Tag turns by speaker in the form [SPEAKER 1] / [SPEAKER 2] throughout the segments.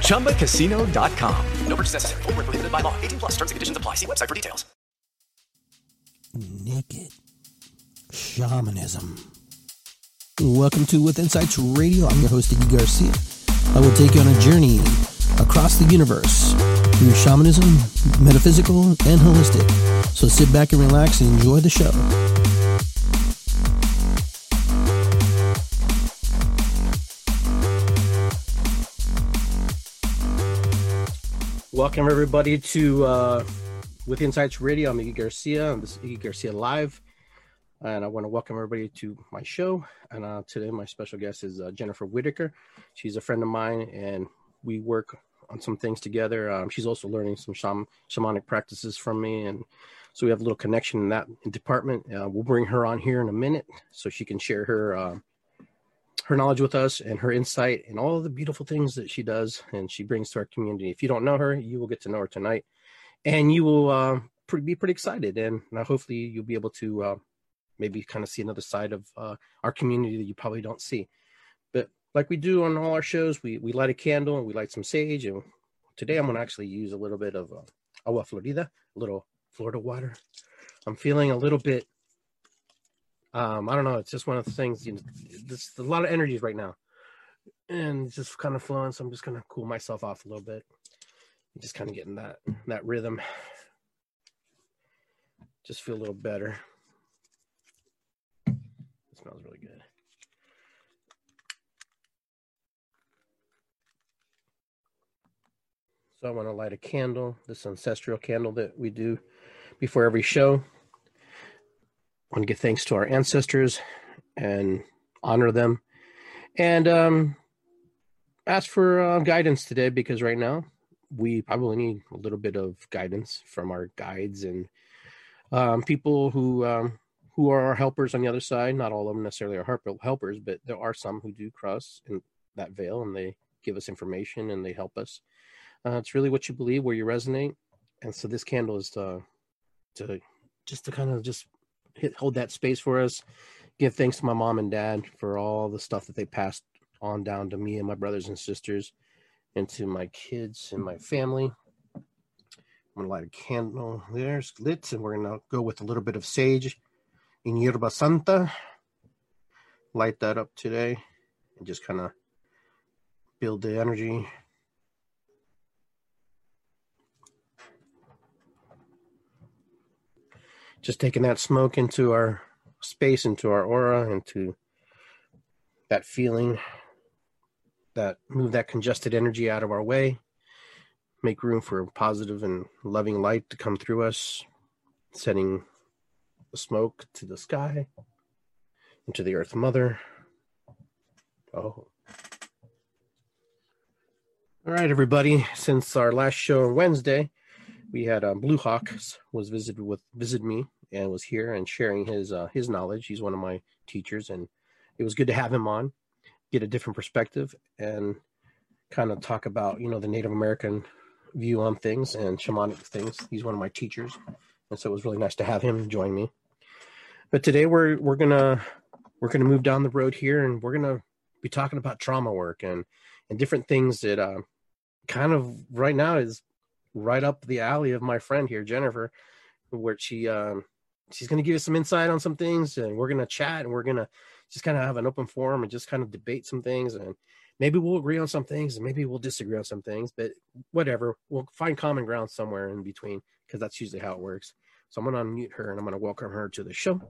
[SPEAKER 1] ChumbaCasino.com.
[SPEAKER 2] No purchase necessary. Void were prohibited by law. 18 plus. Terms and conditions apply. See website for details.
[SPEAKER 3] naked shamanism. Welcome to With Insights Radio. I'm your host, Iggy Garcia. I will take you on a journey across the universe through shamanism, metaphysical, and holistic. So sit back and relax and enjoy the show. Welcome, everybody, to uh, With Insights Radio. I'm Iggy Garcia. and This is Iggy Garcia Live. And I want to welcome everybody to my show. And uh, today, my special guest is uh, Jennifer Whitacre. She's a friend of mine, and we work on some things together. Um, she's also learning some shaman, shamanic practices from me. And so we have a little connection in that department. Uh, we'll bring her on here in a minute so she can share her. Uh, her knowledge with us and her insight and all the beautiful things that she does and she brings to our community. If you don't know her, you will get to know her tonight, and you will uh, pre- be pretty excited. And now, hopefully, you'll be able to uh, maybe kind of see another side of uh, our community that you probably don't see. But like we do on all our shows, we we light a candle and we light some sage. And today, I'm going to actually use a little bit of uh, agua florida, a little Florida water. I'm feeling a little bit um, I don't know. It's just one of the things. You know, there's a lot of energies right now, and it's just kind of flowing. So I'm just gonna cool myself off a little bit. I'm Just kind of getting that that rhythm. Just feel a little better. It smells really good. So I want to light a candle. This ancestral candle that we do before every show want to give thanks to our ancestors and honor them and um, ask for uh, guidance today because right now we probably need a little bit of guidance from our guides and um, people who um, who are our helpers on the other side. Not all of them necessarily are helpers, but there are some who do cross in that veil and they give us information and they help us. Uh, it's really what you believe, where you resonate, and so this candle is to to just to kind of just hit, hold that space for us. Give thanks to my mom and dad for all the stuff that they passed on down to me and my brothers and sisters, and to my kids and my family. I'm gonna light a candle. There's lit, and we're gonna go with a little bit of sage in Yerba Santa. Light that up today, and just kind of build the energy. Just taking that smoke into our space, into our aura, into that feeling, that move that congested energy out of our way, make room for positive and loving light to come through us, sending the smoke to the sky, into the earth mother. Oh. All right, everybody. Since our last show on Wednesday, we had um, Blue Hawks was visited with visit me and was here and sharing his uh, his knowledge. He's one of my teachers, and it was good to have him on, get a different perspective, and kind of talk about you know the Native American view on things and shamanic things. He's one of my teachers, and so it was really nice to have him join me. But today we're we're gonna we're gonna move down the road here, and we're gonna be talking about trauma work and and different things that uh, kind of right now is right up the alley of my friend here, Jennifer, where she um, she's going to give us some insight on some things and we're going to chat and we're going to just kind of have an open forum and just kind of debate some things and maybe we'll agree on some things and maybe we'll disagree on some things but whatever we'll find common ground somewhere in between because that's usually how it works. So I'm going to unmute her and I'm going to welcome her to the show.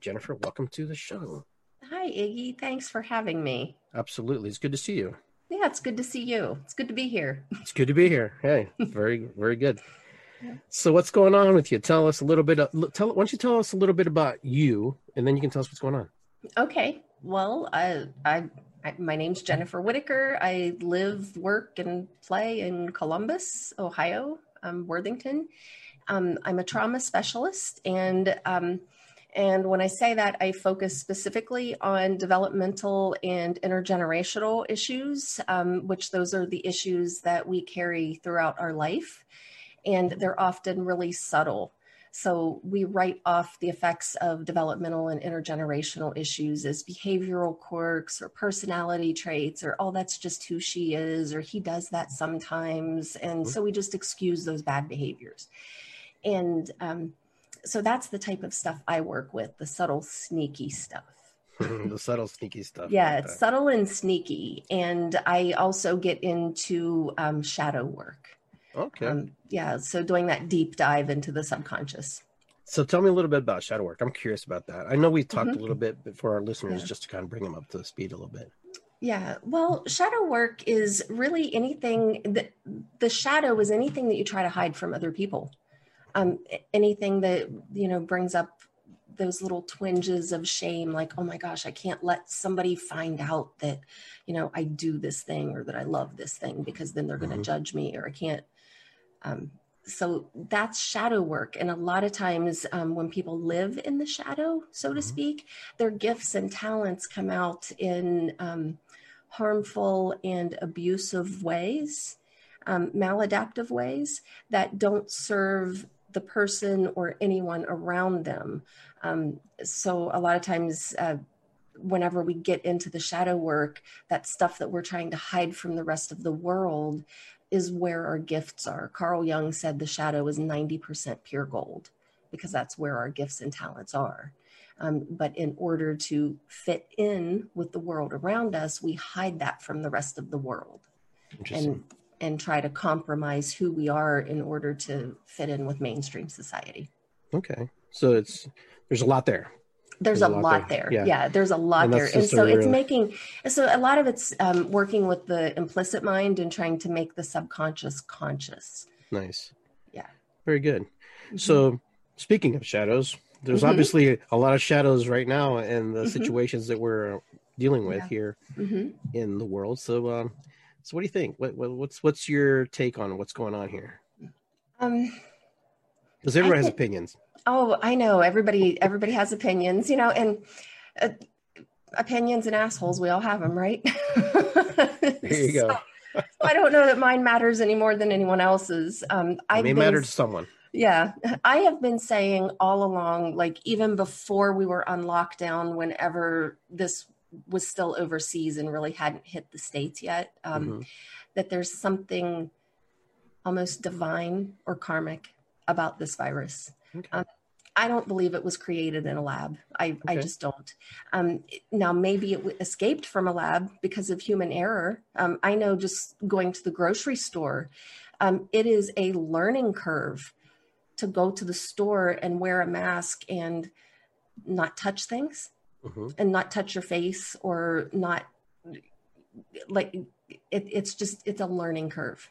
[SPEAKER 3] Jennifer, welcome to the show.
[SPEAKER 4] Hi, Iggy. Thanks for having me.
[SPEAKER 3] Absolutely. It's good to see you.
[SPEAKER 4] Yeah, it's good to see you. It's good to be here.
[SPEAKER 3] It's good to be here. Hey, very, very good. So what's going on with you? Tell us a little bit. Of, tell. Why don't you tell us a little bit about you, and then you can tell us what's going on.
[SPEAKER 4] Okay. Well, I, I, I my name's Jennifer Whitacre. I live, work, and play in Columbus, Ohio, um, Worthington. Um, I'm a trauma specialist, and um, and when I say that, I focus specifically on developmental and intergenerational issues, um, which those are the issues that we carry throughout our life. And they're often really subtle. So we write off the effects of developmental and intergenerational issues as behavioral quirks or personality traits or, oh, that's just who she is, or he does that sometimes. And so we just excuse those bad behaviors. And, um, so that's the type of stuff I work with, the subtle, sneaky stuff.
[SPEAKER 3] the subtle, sneaky stuff.
[SPEAKER 4] Yeah,
[SPEAKER 3] like
[SPEAKER 4] it's
[SPEAKER 3] that.
[SPEAKER 4] subtle and sneaky. And I also get into um, shadow work.
[SPEAKER 3] Okay.
[SPEAKER 4] Um, yeah, so doing that deep dive into the subconscious.
[SPEAKER 3] so tell me a little bit about shadow work. I'm curious about that. I know we talked
[SPEAKER 4] Mhm.
[SPEAKER 3] a little bit for our listeners,
[SPEAKER 4] Yeah.
[SPEAKER 3] just to kind of bring them up to speed a little bit.
[SPEAKER 4] Yeah, well, shadow work is really anything that the shadow is anything that you try to hide from other people. Um, anything that you know brings up those little twinges of shame, like, oh my gosh, I can't let somebody find out that you know I do this thing or that I love this thing because then they're going to judge me, or I can't. Um, so that's shadow work, and a lot of times um, when people live in the shadow, so to
[SPEAKER 3] Mhm.
[SPEAKER 4] speak, their gifts and talents come out in um, harmful and abusive ways, um, maladaptive ways that don't serve the person or anyone around them. Um, so, a lot of times, uh, whenever we get into the shadow work, that stuff that we're trying to hide from the rest of the world is where our gifts are. Carl Jung said the shadow is 90% pure gold because that's where our gifts and talents are. Um, but in order to fit in with the world around us, we hide that from the rest of the world and and try to compromise who we are in order to fit in with mainstream society.
[SPEAKER 3] okay. So it's there's a lot there.
[SPEAKER 4] There's, a, lot, there.
[SPEAKER 3] Yeah.
[SPEAKER 4] Yeah. there's a lot
[SPEAKER 3] And
[SPEAKER 4] there. And
[SPEAKER 3] a
[SPEAKER 4] so it's making so a lot of it's um, working with the implicit mind and trying to make the subconscious conscious.
[SPEAKER 3] Nice.
[SPEAKER 4] Yeah.
[SPEAKER 3] Very good. So speaking of shadows, there's
[SPEAKER 4] Mhm.
[SPEAKER 3] obviously a lot of shadows right now in the
[SPEAKER 4] Mhm.
[SPEAKER 3] situations that we're dealing with
[SPEAKER 4] Yeah.
[SPEAKER 3] here
[SPEAKER 4] hmm
[SPEAKER 3] in the world. So, um, so what do you think? What, what what's what's your take on what's going on here?
[SPEAKER 4] Um,
[SPEAKER 3] Because everyone has opinions.
[SPEAKER 4] Oh, I know. Everybody, everybody has opinions, you know, and uh, opinions and assholes. We all have them, right?
[SPEAKER 3] There you go.
[SPEAKER 4] So, so I don't know that mine matters any more than anyone else's. Um, I've
[SPEAKER 3] may matter to someone.
[SPEAKER 4] yeah, I have been saying all along, like even before we were on lockdown, whenever this was still overseas and really hadn't hit the states yet, um,
[SPEAKER 3] Mhm.
[SPEAKER 4] that there's something almost divine or karmic about this virus.
[SPEAKER 3] Okay.
[SPEAKER 4] Um, I don't believe it was created in a lab. I, I just don't. Um, now, maybe it w- escaped from a lab because of human error. Um, I know just going to the grocery store, um, it is a learning curve to go to the store and wear a mask and not touch things
[SPEAKER 3] Mhm.
[SPEAKER 4] and not touch your face or not like it, it's just it's a learning curve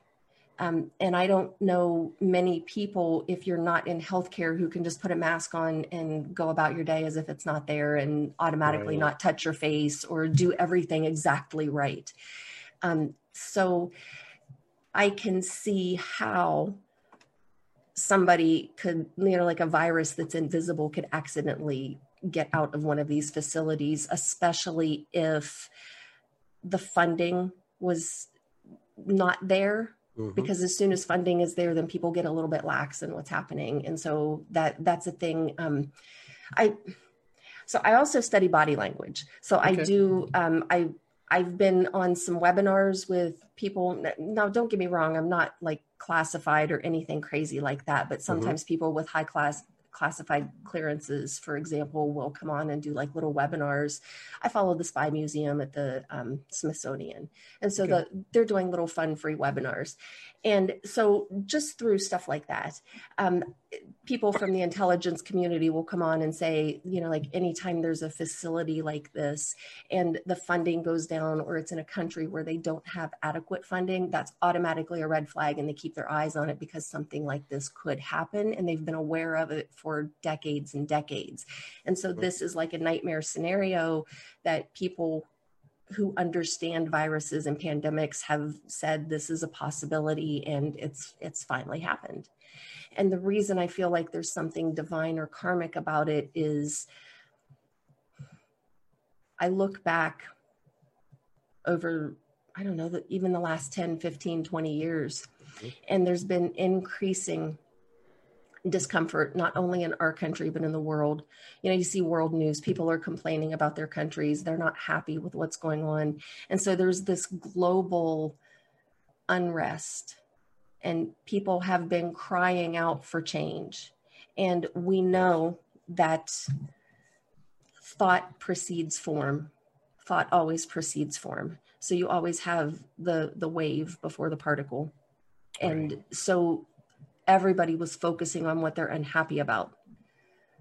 [SPEAKER 4] um, and i don't know many people if you're not in healthcare who can just put a mask on and go about your day as if it's not there and automatically
[SPEAKER 3] Right.
[SPEAKER 4] not touch your face or do everything exactly right um, so i can see how somebody could you know like a virus that's invisible could accidentally get out of one of these facilities especially if the funding was not there
[SPEAKER 3] Mhm.
[SPEAKER 4] because as soon as funding is there then people get a little bit lax in what's happening. And so that that's a thing um i so i also study body language. So i do um i i've been on some webinars with people. Now don't get me wrong i'm not like classified or anything crazy like that but sometimes people with high class classified clearances for example will come on and do like little webinars. I follow the spy museum at the um, smithsonian. And so
[SPEAKER 3] Okay.
[SPEAKER 4] the, they're doing little fun free webinars and so just through stuff like that um, people from the intelligence community will come on and say you know like anytime there's a facility like this and the funding goes down or it's in a country where they don't have adequate funding that's automatically a red flag and they keep their eyes on it because something like this could happen. And they've been aware of it for decades and decades. And so this is like a nightmare scenario that people who understand viruses and pandemics have said this is a possibility and it's it's finally happened. And the reason i feel like there's something divine or karmic about it is i look back over i don't know that even the last 10 15 20 years mm-hmm. and there's been increasing discomfort not only in our country but in the world. You know you see world news people are complaining about their countries. They're not happy with what's going on. And so there's this global unrest and people have been crying out for change. And we know that thought precedes form. Thought always precedes form. So you always have the the wave before the particle. And right. so everybody was focusing on what they're unhappy about.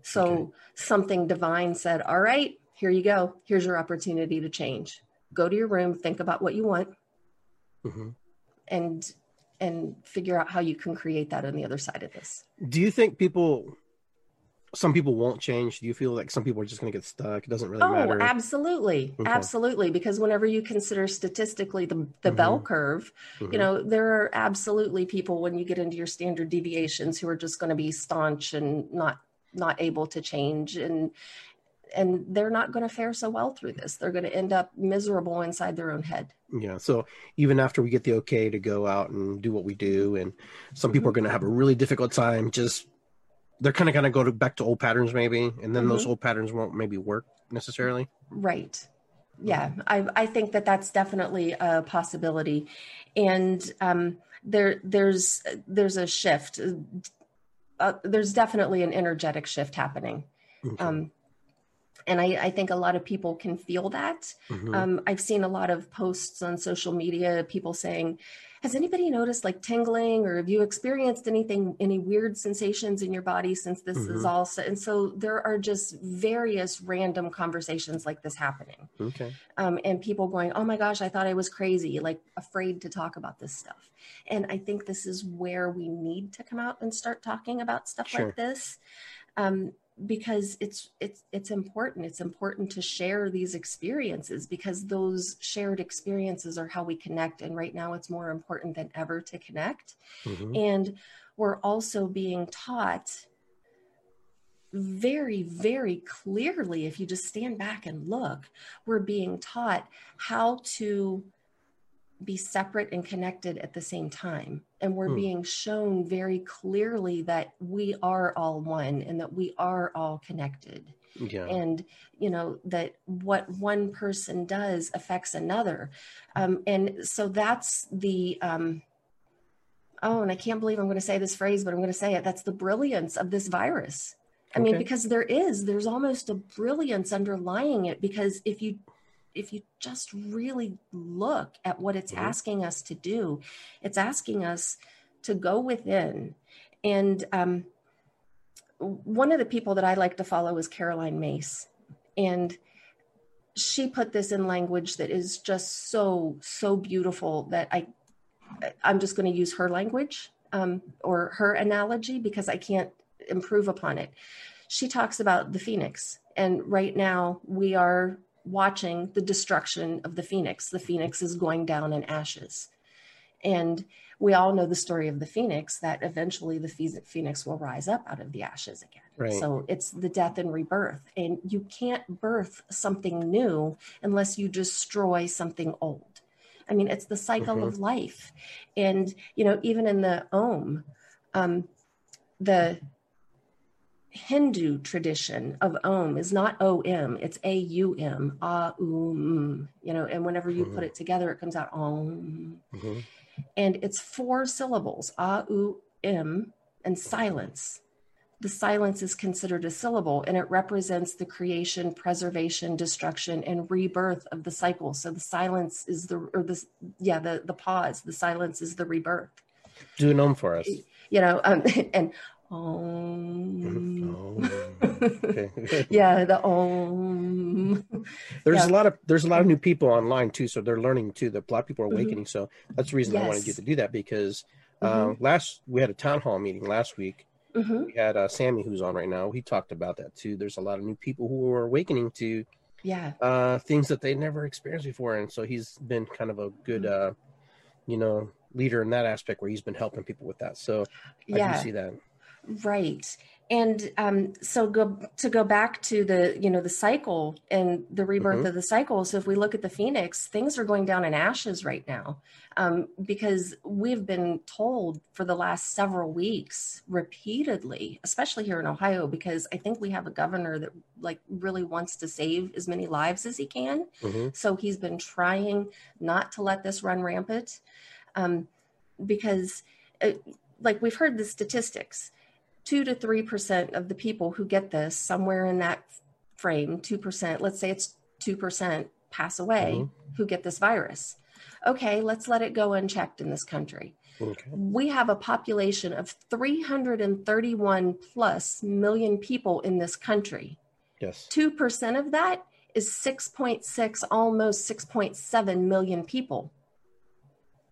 [SPEAKER 4] So okay. something divine said, All right, here you go. Here's your opportunity to change. Go to your room, think about what you want, mm-hmm. and and figure out how you can create that on the other side of this.
[SPEAKER 3] Do you think people some people won't change. Do you feel like some people are just going to get stuck? It doesn't really oh, matter.
[SPEAKER 4] absolutely. Okay. absolutely. Because whenever you consider statistically the, the mm-hmm. bell curve mm-hmm. you know there are absolutely people when you get into your standard deviations who are just going to be staunch and not not able to change. And and they're not going to fare so well through this. They're going to end up miserable inside their own head.
[SPEAKER 3] Yeah. So even after we get the okay to go out and do what we do and some people are going to have a really difficult time just they're kind of going to go to back to old patterns maybe and then mm-hmm. those old patterns won't maybe work necessarily
[SPEAKER 4] right yeah i i think that that's definitely a possibility and um there there's there's a shift uh, there's definitely an energetic shift happening okay. um and I, I, think a lot of people can feel that. Mm-hmm. Um, I've seen a lot of posts on social media, people saying, has anybody noticed like tingling or have you experienced anything any weird sensations in your body since this mm-hmm. is all set? And so there are just various random conversations like this happening.
[SPEAKER 3] Okay.
[SPEAKER 4] Um, and people going oh my gosh i thought i was crazy like afraid to talk about this stuff. And i think this is where we need to come out and start talking about stuff sure. like this. Um, because it's it's it's important. It's important to share these experiences because those shared experiences are how we connect. And right now it's more important than ever to connect. Mm-hmm. and we're also being taught very very clearly if you just stand back and look we're being taught how to be separate and connected at the same time. And we're hmm. being shown very clearly that we are all one and that we are all connected. Yeah. And, you know, that what one person does affects another. Um, and so that's the, um, oh, and I can't believe I'm going to say this phrase, but I'm going to say it. That's the brilliance of this virus. I okay. mean, because there is, there's almost a brilliance underlying it. Because if you if you just really look at what it's mm-hmm. asking us to do, it's asking us to go within. And um, one of the people that I like to follow is Caroline Myss. And she put this in language that is just so, so beautiful that I, I'm just going to use her language um, or her analogy because I can't improve upon it. She talks about the phoenix. And right now we are watching the destruction of the phoenix. The phoenix is going down in ashes. And we all know the story of the phoenix that eventually the phoenix will rise up out of the ashes again. Right. So it's the death and rebirth. And you can't birth something new unless you destroy something old. I mean, it's the cycle mm-hmm. of life. And, you know, even in the Om, um, the Hindu tradition of Om is not O-M, it's A-U-M, A-U-M, you know, and whenever you mm-hmm. put it together, it comes out Om. Mm-hmm. And it's four syllables, A-U-M, and silence. The silence is considered a syllable and it represents the creation, preservation, destruction, and rebirth of the cycle. So the silence is the, or the, yeah, the, the pause, the silence is the rebirth.
[SPEAKER 3] Do an om for us.
[SPEAKER 4] you know, um, and
[SPEAKER 3] Oh, okay.
[SPEAKER 4] yeah, the om.
[SPEAKER 3] there's
[SPEAKER 4] Yeah.
[SPEAKER 3] a lot of there's a lot of new people online too, so they're learning too. That a lot of people are
[SPEAKER 4] Mhm.
[SPEAKER 3] awakening. So that's the reason I wanted you to do that because
[SPEAKER 4] Mm-hmm.
[SPEAKER 3] uh, last we had a town hall meeting last week.
[SPEAKER 4] Mhm.
[SPEAKER 3] We had uh, Sammy who's on right now. He talked about that too. There's a lot of new people who are awakening to
[SPEAKER 4] Yeah,
[SPEAKER 3] uh, things that they never experienced before, and so he's been kind of a good,
[SPEAKER 4] Mm-hmm.
[SPEAKER 3] uh, you know, leader in that aspect where he's been helping people with that. So I
[SPEAKER 4] yeah.
[SPEAKER 3] do see that.
[SPEAKER 4] Right. And um, so go to go back to the you know the cycle and the rebirth
[SPEAKER 3] Mhm.
[SPEAKER 4] of the cycle. So if we look at the phoenix, things are going down in ashes right now um, because we've been told for the last several weeks repeatedly, especially here in Ohio, because I think we have a governor that like really wants to save as many lives as he can.
[SPEAKER 3] hmm
[SPEAKER 4] So he's been trying not to let this run rampant um, because, uh, like, we've heard the statistics two to 3% of the people who get this, somewhere in that frame, 2%, let's say it's 2% pass away mm-hmm. who get this virus. Okay, let's let it go unchecked in this country.
[SPEAKER 3] Okay.
[SPEAKER 4] We have a population of 331 plus million people in this country.
[SPEAKER 3] Yes.
[SPEAKER 4] 2% of that is 6.6, almost 6.7 million people.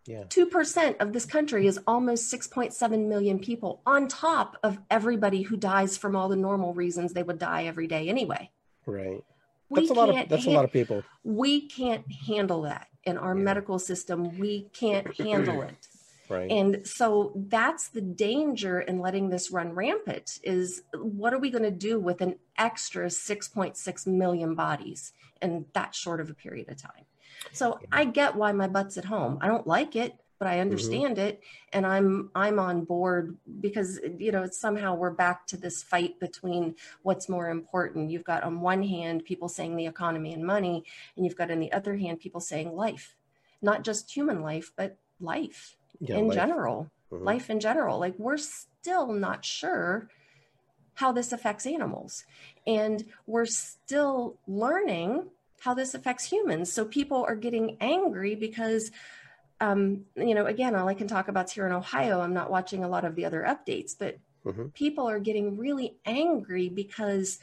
[SPEAKER 3] Yeah.
[SPEAKER 4] 2% of this country is almost 6.7 million people, on top of everybody who dies from all the normal reasons they would die every day anyway.
[SPEAKER 3] Right.
[SPEAKER 4] We
[SPEAKER 3] That's a lot of that's a lot of people.
[SPEAKER 4] We can't handle that in our
[SPEAKER 3] Yeah.
[SPEAKER 4] medical system. We can't handle it.
[SPEAKER 3] Right.
[SPEAKER 4] And so that's the danger in letting this run rampant is what are we going to do with an extra 6.6 million bodies in that short of a period of time? So I get why my butt's at home. I don't like it, but I understand it and I'm I'm on board because you know, it's somehow we're back to this fight between what's more important. You've got on one hand people saying the economy and money and you've got on the other hand people saying life. Not just human life, but life
[SPEAKER 3] yeah,
[SPEAKER 4] in
[SPEAKER 3] life.
[SPEAKER 4] general,
[SPEAKER 3] Mhm.
[SPEAKER 4] life in general. Like we're still not sure how this affects animals. And we're still learning how this affects humans. So people are getting angry because um, you know, again, all I can talk about is here in Ohio. I'm not watching a lot of the other updates, but
[SPEAKER 3] Mhm.
[SPEAKER 4] people are getting really angry because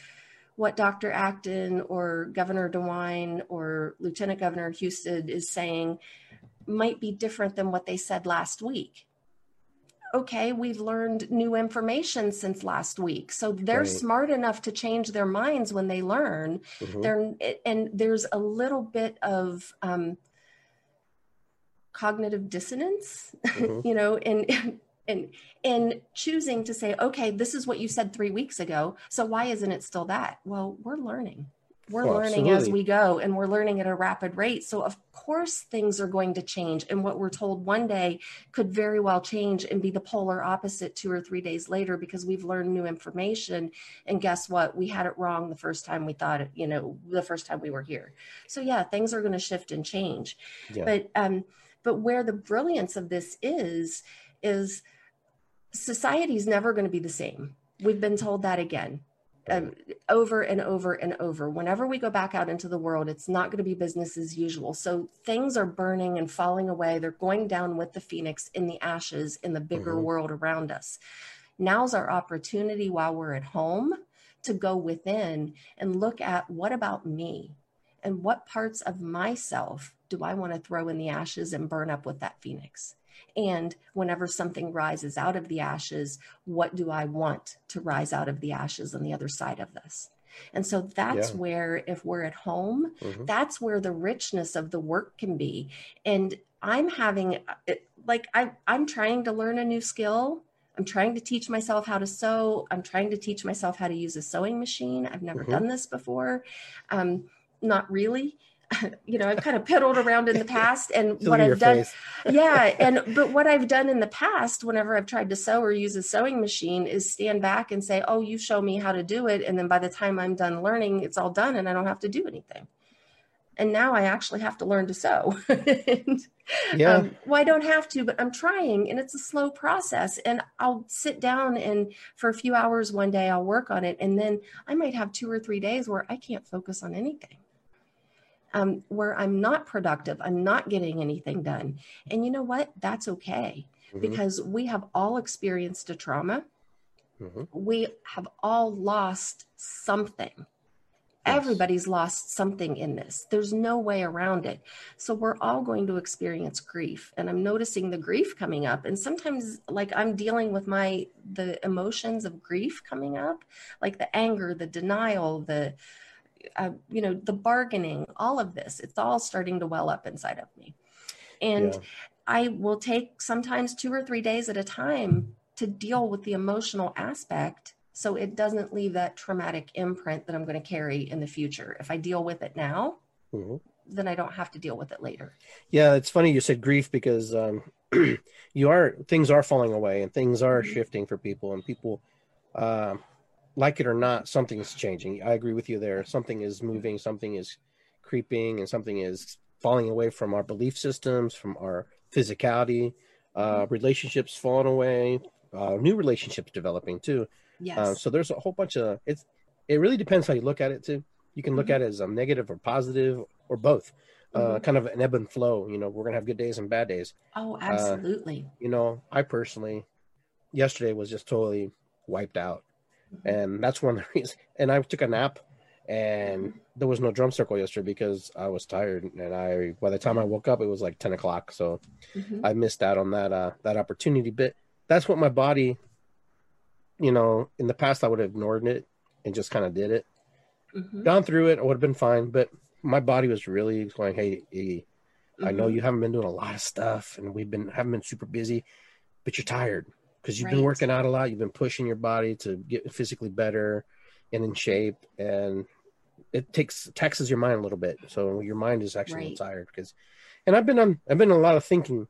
[SPEAKER 4] what Dr. Acton or Governor DeWine or Lieutenant Governor Husted is saying might be different than what they said last week. Okay, we've learned new information since last week. So they're
[SPEAKER 3] Right.
[SPEAKER 4] smart enough to change their minds when they learn.
[SPEAKER 3] Mhm.
[SPEAKER 4] They're, and there's a little bit of um, cognitive dissonance,
[SPEAKER 3] Mhm.
[SPEAKER 4] you know, and and and choosing to say, okay, this is what you said three weeks ago. So why isn't it still that? Well, we're learning. We're
[SPEAKER 3] Oh,
[SPEAKER 4] learning as we go, and we're learning at a rapid rate. So of course things are going to change, and what we're told one day could very well change and be the polar opposite two or three days later because we've learned new information. And guess what? We had it wrong the first time we thought it. You know, the first time we were here. So yeah, things are going to shift and change
[SPEAKER 3] Yeah.
[SPEAKER 4] but um but where the brilliance of this is is society is never going to be the same we've been told that again um, over and over and over. Whenever we go back out into the world it's not going to be business as usual. So things are burning and falling away. They're going down with the phoenix in the ashes in the bigger
[SPEAKER 3] Mhm.
[SPEAKER 4] world around us. Now's our opportunity while we're at home to go within and look at what about me? And what parts of myself do I want to throw in the ashes and burn up with that phoenix? And whenever something rises out of the ashes, what do I want to rise out of the ashes on the other side of this? And so that's
[SPEAKER 3] Yeah.
[SPEAKER 4] where, if we're at home,
[SPEAKER 3] Mhm.
[SPEAKER 4] that's where the richness of the work can be. And I'm having, like, I, I'm trying to learn a new skill. I'm trying to teach myself how to sew. I'm trying to teach myself how to use a sewing machine. I've never
[SPEAKER 3] Mhm.
[SPEAKER 4] done this before. Um, not really. you know, I've kind of piddled around in the past, and what I've done,
[SPEAKER 3] face.
[SPEAKER 4] yeah, and but what I've done in the past, whenever I've tried to sew or use a sewing machine, is stand back and say, "Oh, you show me how to do it," and then by the time I'm done learning, it's all done, and I don't have to do anything. And now I actually have to learn to sew. And,
[SPEAKER 3] Yeah.
[SPEAKER 4] um, well, I don't have to, but I'm trying, and it's a slow process. And I'll sit down and for a few hours one day, I'll work on it, and then I might have two or three days where I can't focus on anything um, where I'm not productive, I'm not getting anything done. And you know what? That's okay
[SPEAKER 3] Mhm.
[SPEAKER 4] because we have all experienced a trauma.
[SPEAKER 3] Mhm.
[SPEAKER 4] We have all lost something.
[SPEAKER 3] Yes.
[SPEAKER 4] Everybody's lost something in this. There's no way around it. So we're all going to experience grief. And I'm noticing the grief coming up. And sometimes like I'm dealing with my the emotions of grief coming up, like the anger, the denial, the uh, you know, the bargaining, all of this. It's all starting to well up inside of me. And
[SPEAKER 3] Yeah.
[SPEAKER 4] I will take sometimes two or three days at a time to deal with the emotional aspect so it doesn't leave that traumatic imprint that I'm going to carry in the future. If I deal with it now,
[SPEAKER 3] Mhm.
[SPEAKER 4] then I don't have to deal with it later.
[SPEAKER 3] Yeah, it's funny you said grief because um, you are things are falling away and things are
[SPEAKER 4] Mhm.
[SPEAKER 3] shifting for people and people, um, like it or not, something's changing. I agree with you there. Something is moving, something is creeping, and something is falling away from our belief systems, from our physicality. Uh, relationships falling away, uh, new relationships developing too.
[SPEAKER 4] Yes.
[SPEAKER 3] Uh, so there's a whole bunch of it's. It really depends how you look at it too. You can look
[SPEAKER 4] Mhm.
[SPEAKER 3] at it as a negative or positive or both. Uh,
[SPEAKER 4] Mhm.
[SPEAKER 3] kind of an ebb and flow. You know, we're gonna have good days and bad days.
[SPEAKER 4] oh, absolutely.
[SPEAKER 3] You know, I personally, yesterday was just totally wiped out,
[SPEAKER 4] Mm-hmm.
[SPEAKER 3] And that's one of the reasons. And I took a nap, and there was no drum circle yesterday because I was tired, and I by the time I woke up, it was like ten o'clock. So
[SPEAKER 4] Mhm.
[SPEAKER 3] I missed out on that uh that opportunity. But that's what my body, you know, in the past I would have ignored it and just kind of did it.
[SPEAKER 4] Mhm.
[SPEAKER 3] Gone through it, I would have been fine. But my body was really going, "Hey, Iggy, I know
[SPEAKER 4] Mhm.
[SPEAKER 3] you haven't been doing a lot of stuff, and we've been haven't been super busy, but you're tired because you've been working out a lot. You've been pushing your body to get physically better and in shape, and it takes taxes your mind a little bit. So your mind is actually
[SPEAKER 4] Right.
[SPEAKER 3] tired because, and I've been on I've been a lot of thinking,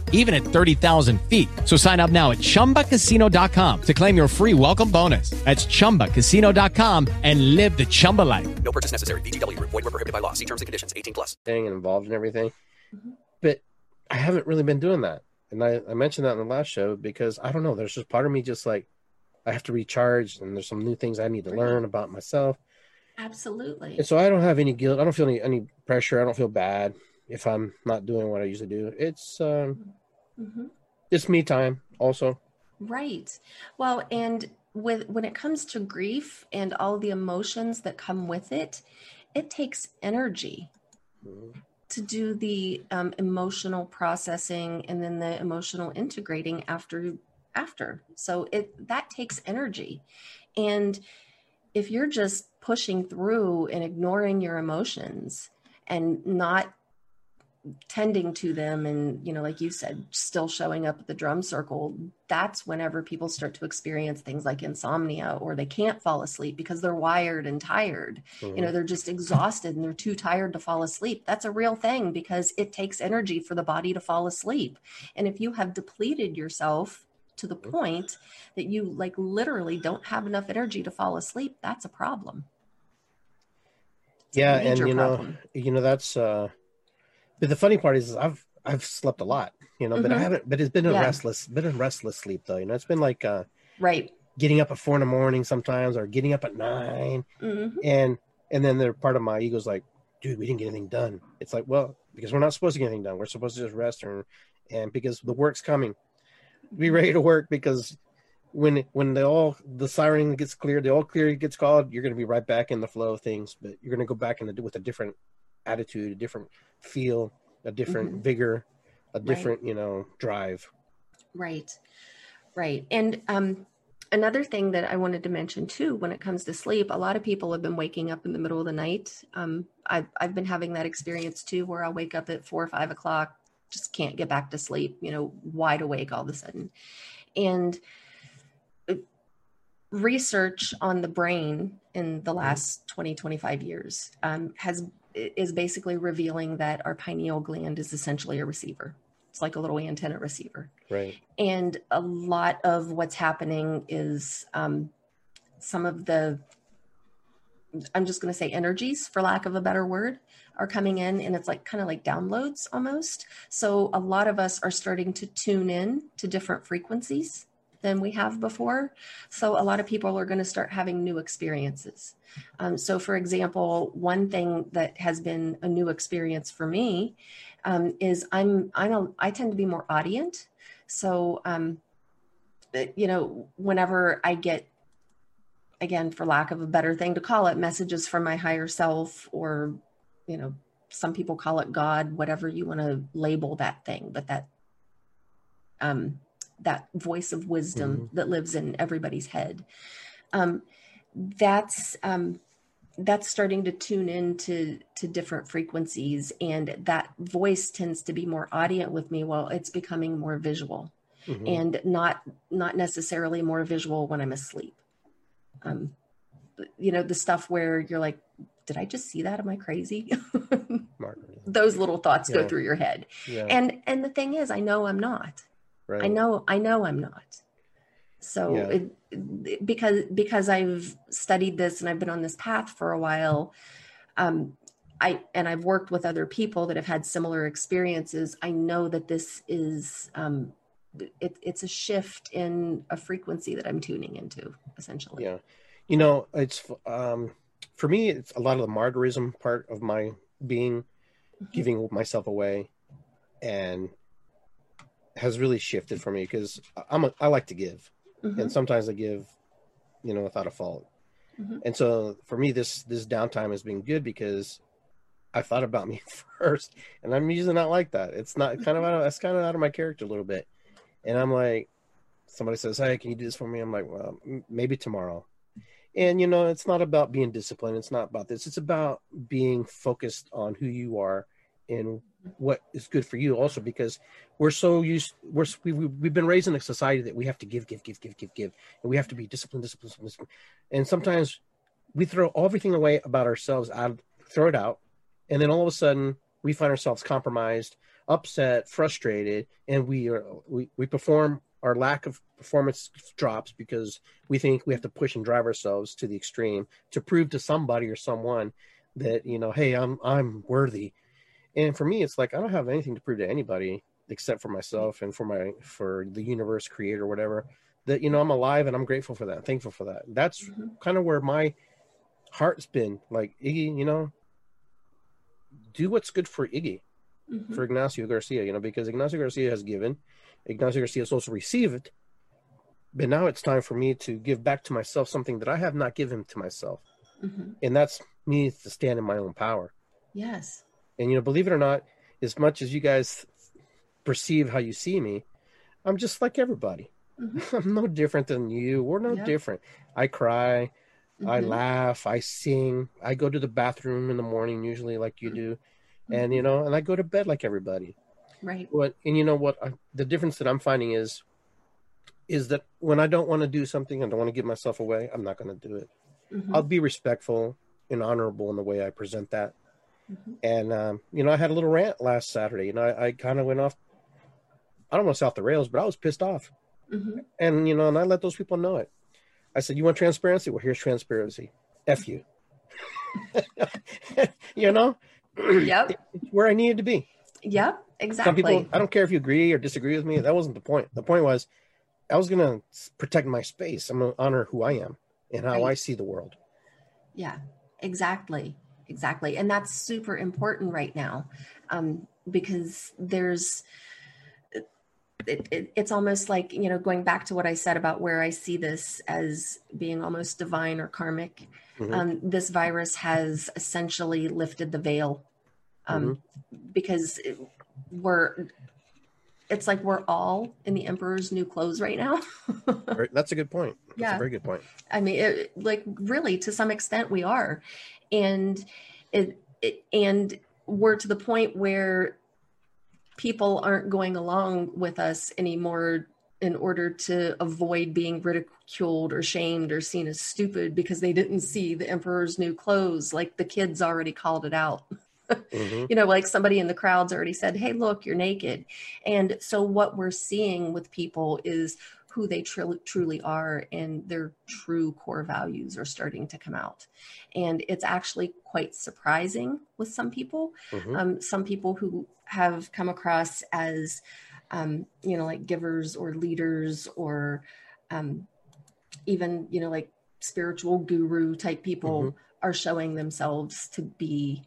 [SPEAKER 5] even at 30,000 feet. So sign up now at chumbacasino.com to claim your free welcome bonus. That's chumbacasino.com and live the Chumba life.
[SPEAKER 2] No purchase necessary. VGW Group. Void were prohibited by law. See terms and conditions. 18 plus.
[SPEAKER 3] and involved in everything. But I haven't really been doing that. And I, I mentioned that in the last show because I don't know, there's just part of me just like I have to recharge and there's some new things I need to learn about myself.
[SPEAKER 4] Absolutely.
[SPEAKER 3] And so I don't have any guilt. I don't feel any, any pressure. I don't feel bad if I'm not doing what I usually do. It's um
[SPEAKER 4] Mhm.
[SPEAKER 3] it's me time also.
[SPEAKER 4] Right. Well, and with when it comes to grief and all the emotions that come with it, it takes energy to do the um, emotional processing and then the emotional integrating after after. So it that takes energy, and if you're just pushing through and ignoring your emotions and not tending to them and you know like you said still showing up at the drum circle that's whenever people start to experience things like insomnia or they can't fall asleep because they're wired and tired. You know they're just exhausted and they're too tired to fall asleep. That's a real thing because it takes energy for the body to fall asleep. And if you have depleted yourself to the point that you like literally don't have enough energy to fall asleep that's a problem. It's a
[SPEAKER 3] yeah, and
[SPEAKER 4] major
[SPEAKER 3] you know, you know that's uh but the funny part is I've I've slept a lot, you know, but I
[SPEAKER 4] Mhm.
[SPEAKER 3] haven't but it's been a
[SPEAKER 4] Yeah.
[SPEAKER 3] restless been a restless sleep though. You know, it's been like uh
[SPEAKER 4] right
[SPEAKER 3] getting up at four in the morning sometimes or getting up at nine
[SPEAKER 4] Mhm.
[SPEAKER 3] and and then they're part of my ego's like dude we didn't get anything done it's like well because we're not supposed to get anything done we're supposed to just rest and and because the work's coming be ready to work because when when the all the siren gets cleared the all clear gets called you're going to be right back in the flow of things but you're going to go back in the, with a different attitude a different feel a different
[SPEAKER 4] Mhm.
[SPEAKER 3] vigor a different you know drive
[SPEAKER 4] Right. Right. And um another thing that I wanted to mention too, when it comes to sleep, a lot of people have been waking up in the middle of the night. Um, I've I've been having that experience too, where I'll wake up at four or five o'clock, just can't get back to sleep, you know, wide awake all of a sudden, and uh, research on the brain in the last 20 25 years um, has is basically revealing that our pineal gland is essentially a receiver. It's like a little antenna receiver.
[SPEAKER 3] Right.
[SPEAKER 4] and a lot of what's happening is um, some of the i'm just going to say energies for lack of a better word are coming in and it's like kind of like downloads almost. So a lot of us are starting to tune in to different frequencies than we have before. So a lot of people are going to start having new experiences. Um, so for example one thing that has been a new experience for me um, is i'm i'm a, i tend to be more audient so, um, you know, whenever I get, again, for lack of a better thing to call it, messages from my higher self, or, you know, some people call it God, whatever you want to label that thing, but that, um, that voice of wisdom that lives in everybody's head. Um, that's, um, that's starting to tune into to different frequencies and that voice tends to be more audient with me while it's becoming more visual
[SPEAKER 3] Mhm.
[SPEAKER 4] and not not necessarily more visual when i'm asleep. Um you know the stuff where you're like did i just see that? Am i crazy? Those little thoughts go through your head.
[SPEAKER 3] Yeah.
[SPEAKER 4] and and the thing is i know i'm not
[SPEAKER 3] right.
[SPEAKER 4] I know I know I'm not. So
[SPEAKER 3] Yeah.
[SPEAKER 4] it, it- because because I've studied this and I've been on this path for a while, um, I and I've worked with other people that have had similar experiences. I know that this is um, it, it's a shift in a frequency that I'm tuning into essentially.
[SPEAKER 3] Yeah. You know, it's um for me it's a lot of the martyrism part of my being
[SPEAKER 4] Mhm.
[SPEAKER 3] giving myself away and has really shifted for me because I'm a I like to give
[SPEAKER 4] Mhm.
[SPEAKER 3] and sometimes I give you know without a fault.
[SPEAKER 4] Mhm.
[SPEAKER 3] And so for me this this downtime has been good because I thought about me first and I'm usually not like that. It's not kind of out of, that's kind of out of my character a little bit. And I'm like somebody says, "Hey, can you do this for me?" I'm like, "Well, m- maybe tomorrow." And you know, it's not about being disciplined. It's not about this. It's about being focused on who you are and what is good for you. Also, because we're so used, we're we, we- we've been raised in a society that we have to give, give, give, give, give, give, and we have to be disciplined, disciplined, disciplined. And sometimes we throw everything away about ourselves out, throw it out, and then all of a sudden we find ourselves compromised, upset, frustrated, and we are we, we perform our lack of performance drops because we think we have to push and drive ourselves to the extreme to prove to somebody or someone that you know hey i'm i'm worthy and for me it's like i don't have anything to prove to anybody except for myself and for my for the universe creator whatever that you know i'm alive and i'm grateful for that thankful for that that's
[SPEAKER 4] Mhm.
[SPEAKER 3] kind of where my heart's been like iggy you know do what's good for iggy
[SPEAKER 4] Mhm.
[SPEAKER 3] for Ignacio Garcia, you know, because Ignacio Garcia has given, Ignacio Garcia has also received, but now it's time for me to give back to myself something that I have not given to myself,
[SPEAKER 4] Mhm.
[SPEAKER 3] and that's me to stand in my own power.
[SPEAKER 4] Yes.
[SPEAKER 3] And you know, believe it or not, as much as you guys perceive how you see me, I'm just like everybody.
[SPEAKER 4] Mhm.
[SPEAKER 3] I'm no different than you. We're no
[SPEAKER 4] Yep.
[SPEAKER 3] different. I cry, I
[SPEAKER 4] Mhm.
[SPEAKER 3] laugh, I sing, I go to the bathroom in the morning usually like you do, and
[SPEAKER 4] Mhm.
[SPEAKER 3] you know, and I go to bed like everybody.
[SPEAKER 4] Right.
[SPEAKER 3] what and you know what I, the difference that i'm finding is is that when i don't want to do something i don't want to give myself away i'm not going to do it
[SPEAKER 4] Mhm.
[SPEAKER 3] i'll be respectful and honorable in the way i present that
[SPEAKER 4] Mhm.
[SPEAKER 3] and um, you know i had a little rant last saturday you know i, I kind of went off i don't want to say off the rails but i was pissed off
[SPEAKER 4] Mhm.
[SPEAKER 3] and you know and i let those people know it i said you want transparency well here's transparency f you you know
[SPEAKER 4] Yep.
[SPEAKER 3] it's where i needed to be
[SPEAKER 4] Yep.
[SPEAKER 3] some
[SPEAKER 4] Exactly.
[SPEAKER 3] people i don't care if you agree or disagree with me that wasn't the point the point was i was going to protect my space i'm going to honor who i am and how i see the world
[SPEAKER 4] Yeah, exactly. Exactly. And that's super important right now um, because there's, it, it, it's almost like, you know, going back to what I said about where I see this as being almost divine or karmic,
[SPEAKER 3] Mhm.
[SPEAKER 4] um, this virus has essentially lifted the veil um, because it, we're, it's like we're all in the emperor's new clothes right now.
[SPEAKER 3] That's a good point. That's
[SPEAKER 4] Yeah.
[SPEAKER 3] a very good point.
[SPEAKER 4] I mean, it, like really, to some extent, we are, and it, it and we're to the point where people aren't going along with us anymore in order to avoid being ridiculed or shamed or seen as stupid because they didn't see the emperor's new clothes. Like the kids already called it out
[SPEAKER 3] Mhm.
[SPEAKER 4] you know like somebody in the crowd's already said hey look you're naked and so what we're seeing with people is who they truly truly are and their true core values are starting to come out. And it's actually quite surprising with some people.
[SPEAKER 3] Mhm.
[SPEAKER 4] um, some people who have come across as um, you know like givers or leaders or um, even you know like spiritual guru type people are showing themselves to be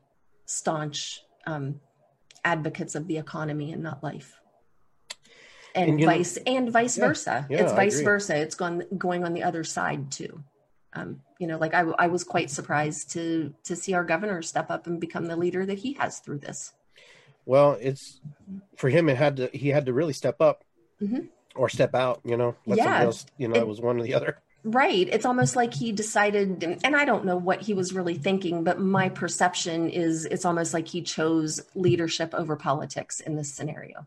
[SPEAKER 4] staunch um, advocates of the economy and not life and,
[SPEAKER 3] And, you know-
[SPEAKER 4] vice and vice
[SPEAKER 3] Yeah,
[SPEAKER 4] versa
[SPEAKER 3] yeah,
[SPEAKER 4] it's vice versa it's gone going on the other side too um, you know like I, I was quite surprised to to see our governor step up and become the leader that he has through this
[SPEAKER 3] Well, it's for him. It had to. He had to really step up
[SPEAKER 4] Mhm.
[SPEAKER 3] or step out. You know, let
[SPEAKER 4] Yeah.
[SPEAKER 3] somebody else. You know,
[SPEAKER 4] It-
[SPEAKER 3] it was one or the other.
[SPEAKER 4] Right. It's almost like he decided, and I don't know what he was really thinking, but my perception is it's almost like he chose leadership over politics in this scenario.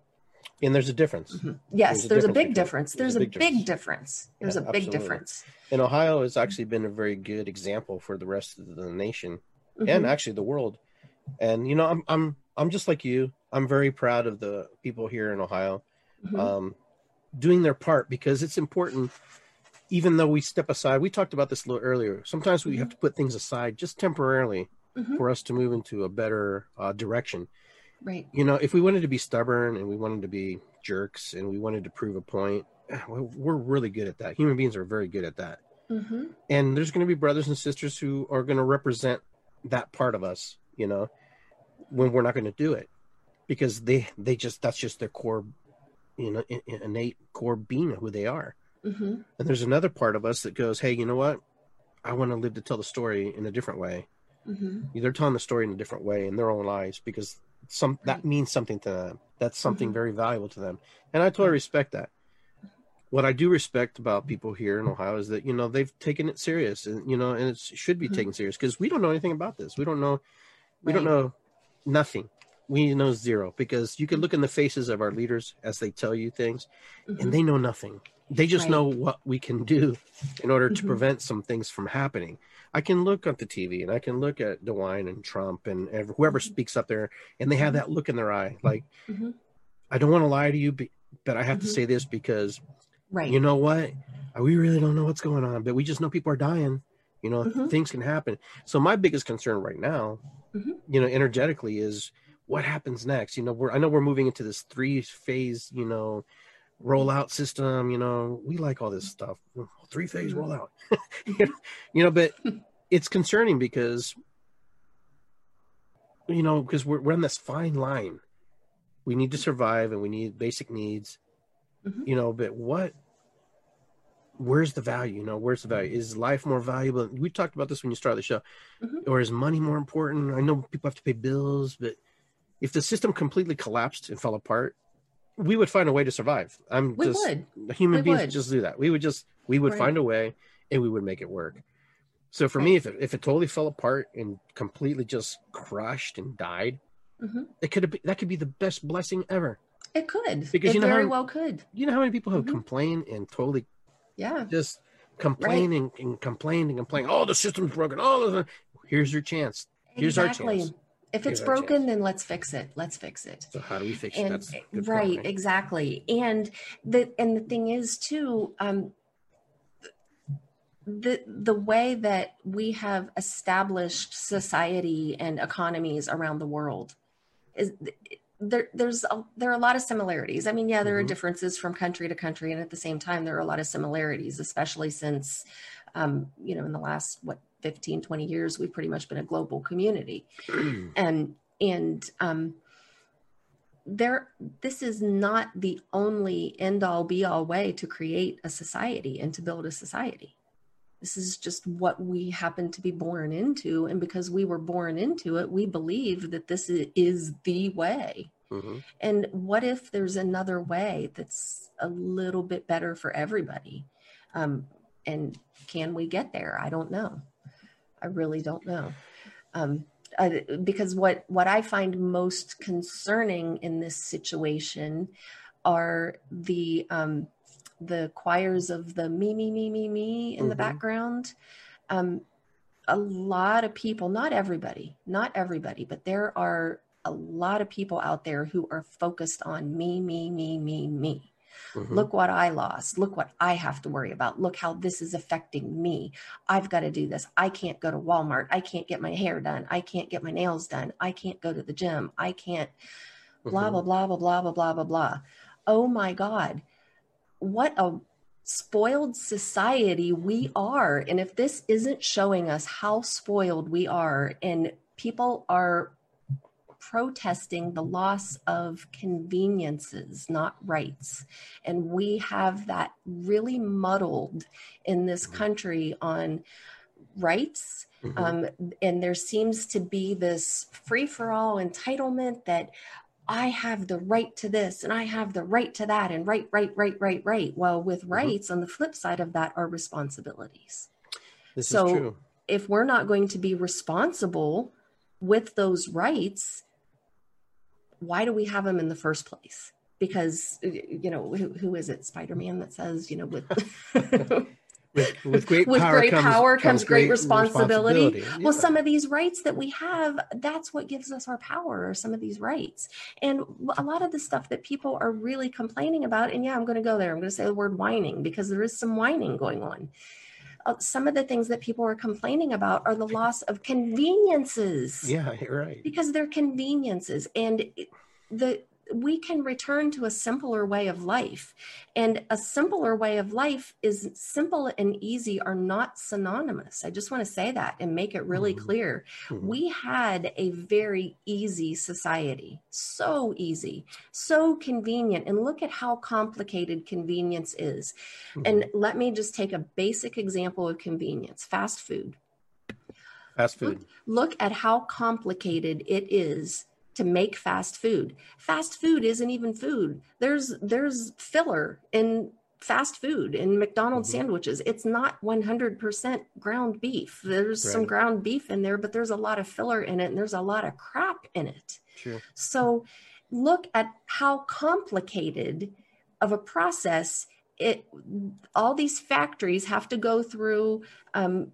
[SPEAKER 3] And there's a difference.
[SPEAKER 4] Yes,
[SPEAKER 3] There's a
[SPEAKER 4] there's a
[SPEAKER 3] difference
[SPEAKER 4] big difference.
[SPEAKER 3] there's
[SPEAKER 4] There's
[SPEAKER 3] a big
[SPEAKER 4] big
[SPEAKER 3] difference.
[SPEAKER 4] difference. There's
[SPEAKER 3] Yeah,
[SPEAKER 4] a big
[SPEAKER 3] absolutely.
[SPEAKER 4] difference.
[SPEAKER 3] And Ohio has actually been a very good example for the rest of the nation
[SPEAKER 4] Mhm.
[SPEAKER 3] and actually the world. And you know, I'm I'm I'm just like you. I'm very proud of the people here in Ohio
[SPEAKER 4] Mhm.
[SPEAKER 3] um, doing their part because it's important. Even though we step aside, we talked about this a little earlier. Sometimes we have to put things aside just temporarily
[SPEAKER 4] Mhm.
[SPEAKER 3] for us to move into a better uh, direction.
[SPEAKER 4] Right.
[SPEAKER 3] You know, if we wanted to be stubborn and we wanted to be jerks and we wanted to prove a point, we're really good at that. Human beings are very good at that.
[SPEAKER 4] hmm
[SPEAKER 3] And there's going to be brothers and sisters who are going to represent that part of us, you know, when we're not going to do it because they they just that's just their core, you know, in- in- innate core being of who they are.
[SPEAKER 4] hmm
[SPEAKER 3] And there's another part of us that goes, hey, you know what? I want to live to tell the story in a different way.
[SPEAKER 4] hmm
[SPEAKER 3] They're telling the story in a different way in their own lives because some that means something to them. That's something
[SPEAKER 4] Mhm.
[SPEAKER 3] very valuable to them, and I totally respect that. What I do respect about people here in Ohio is that you know they've taken it serious, and you know, and it should be
[SPEAKER 4] Mhm.
[SPEAKER 3] taken serious because we don't know anything about this. We don't know, we don't know nothing. We know zero because you can look in the faces of our leaders as they tell you things,
[SPEAKER 4] Mhm.
[SPEAKER 3] and they know nothing. They just
[SPEAKER 4] Right.
[SPEAKER 3] know what we can do in order to
[SPEAKER 4] Mhm.
[SPEAKER 3] prevent some things from happening. I can look at the TV and I can look at DeWine and Trump and ev- whoever
[SPEAKER 4] Mhm.
[SPEAKER 3] speaks up there, and they have that look in their eye, like
[SPEAKER 4] Mhm.
[SPEAKER 3] I don't want to lie to you, but I have to
[SPEAKER 4] Mhm.
[SPEAKER 3] say this because
[SPEAKER 4] Right.
[SPEAKER 3] you know what? We really don't know what's going on, but we just know people are dying. You know,
[SPEAKER 4] Mhm.
[SPEAKER 3] things can happen. So my biggest concern right now,
[SPEAKER 4] Mhm.
[SPEAKER 3] you know, energetically is what happens next. You know, we're I know we're moving into this three phase, you know, rollout system. You know, we like all this stuff. Three phase rollout. you know, but it's concerning because you know, because we're we're on this fine line. We need to survive and we need basic needs.
[SPEAKER 4] Mhm.
[SPEAKER 3] You know, but what where's the value? You know, where's the value? Is life more valuable? We talked about this when you started the show.
[SPEAKER 4] Mhm.
[SPEAKER 3] Or is money more important? I know people have to pay bills, but if the system completely collapsed and fell apart, we would find a way to survive. I'm
[SPEAKER 4] We
[SPEAKER 3] just
[SPEAKER 4] would.
[SPEAKER 3] human
[SPEAKER 4] We
[SPEAKER 3] beings
[SPEAKER 4] would.
[SPEAKER 3] just do that. We would just we would
[SPEAKER 4] Right.
[SPEAKER 3] find a way and we would make it work. So for me, if it, if it totally fell apart and completely just crushed and died,
[SPEAKER 4] Mhm.
[SPEAKER 3] it could have that could be the best blessing ever.
[SPEAKER 4] It could.
[SPEAKER 3] Because
[SPEAKER 4] it
[SPEAKER 3] you know
[SPEAKER 4] very
[SPEAKER 3] how-
[SPEAKER 4] well could.
[SPEAKER 3] You know how many people have
[SPEAKER 4] Mhm.
[SPEAKER 3] complained and totally
[SPEAKER 4] Yeah.
[SPEAKER 3] just complain and, and complain and complain. Oh, the system's broken. Oh, here's your chance. Here's our chance.
[SPEAKER 4] If
[SPEAKER 3] Here's
[SPEAKER 4] it's broken, then let's fix it. Let's fix it.
[SPEAKER 3] So how do we fix it?
[SPEAKER 4] and
[SPEAKER 3] a good point,
[SPEAKER 4] right exactly and the and the thing is too um the the way that we have established society and economies around the world is there there's a, there are a lot of similarities. I mean yeah there are
[SPEAKER 3] Mhm.
[SPEAKER 4] differences from country to country and at the same time there are a lot of similarities especially since um you know in the last what 15 20 years we've pretty much been a global community. And and um there this is not the only end all be all way to create a society and to build a society this is just what we happen to be born into and because we were born into it we believe that this is the way
[SPEAKER 3] Mhm.
[SPEAKER 4] And what if there's another way that's a little bit better for everybody? Um, and can we get there? I don't know. I really don't know. Um, I, because what what I find most concerning in this situation are the um, the choirs of the me me me me me in the
[SPEAKER 3] Mhm.
[SPEAKER 4] background. Um, a lot of people, not everybody, not everybody, but there are a lot of people out there who are focused on me, me, me, me, me.
[SPEAKER 3] Mhm.
[SPEAKER 4] Look what I lost. Look what I have to worry about. Look how this is affecting me. I've got to do this. I can't go to Walmart. I can't get my hair done. I can't get my nails done. I can't go to the gym. I can't blah,
[SPEAKER 3] Mhm.
[SPEAKER 4] blah, blah, blah, blah, blah, blah, blah, blah. Oh my God. What a spoiled society we are. And if this isn't showing us how spoiled we are, and people are protesting the loss of conveniences, not rights. And we have that really muddled in this country on rights.
[SPEAKER 3] Mhm.
[SPEAKER 4] Um, and there seems to be this free for all entitlement that I have the right to this and I have the right to that and right, right, right, right, right. Well, with mm-hmm. rights on the flip side of that are responsibilities.
[SPEAKER 3] This
[SPEAKER 4] so
[SPEAKER 3] is true.
[SPEAKER 4] if we're not going to be responsible with those rights, why do we have them in the first place? Because you know who, who is it? Spider Man that says you know with
[SPEAKER 3] With, with great
[SPEAKER 4] with
[SPEAKER 3] power
[SPEAKER 4] great
[SPEAKER 3] comes,
[SPEAKER 4] power comes great, responsibility.
[SPEAKER 3] responsibility.
[SPEAKER 4] Well,
[SPEAKER 3] Yeah.
[SPEAKER 4] some of these rights that we have, that's what gives us our power, or some of these rights. And a lot of the stuff that people are really complaining about, and yeah, I'm going to go there. I'm going to say the word whining because there is some whining going on. Uh, some of the things that people are complaining about are the loss of conveniences
[SPEAKER 3] Yeah, you're right.
[SPEAKER 4] because they're conveniences and the we can return to a simpler way of life. And a simpler way of life is simple and easy are not synonymous. I just want to say that and make it really
[SPEAKER 3] Mhm.
[SPEAKER 4] clear.
[SPEAKER 3] Mhm.
[SPEAKER 4] we had a very easy society so easy so convenient. And look at how complicated convenience is. And let me just take a basic example of convenience fast food.
[SPEAKER 3] Fast food.
[SPEAKER 4] look at how complicated it is to make fast food. Fast food isn't even food. There's there's filler in fast food in McDonald's
[SPEAKER 3] Mhm.
[SPEAKER 4] sandwiches. It's not 100% ground beef. There's some ground beef in there, but there's a lot of filler in it and there's a lot of crap in it.
[SPEAKER 3] True.
[SPEAKER 4] So look at how complicated of a process it all these factories have to go through um,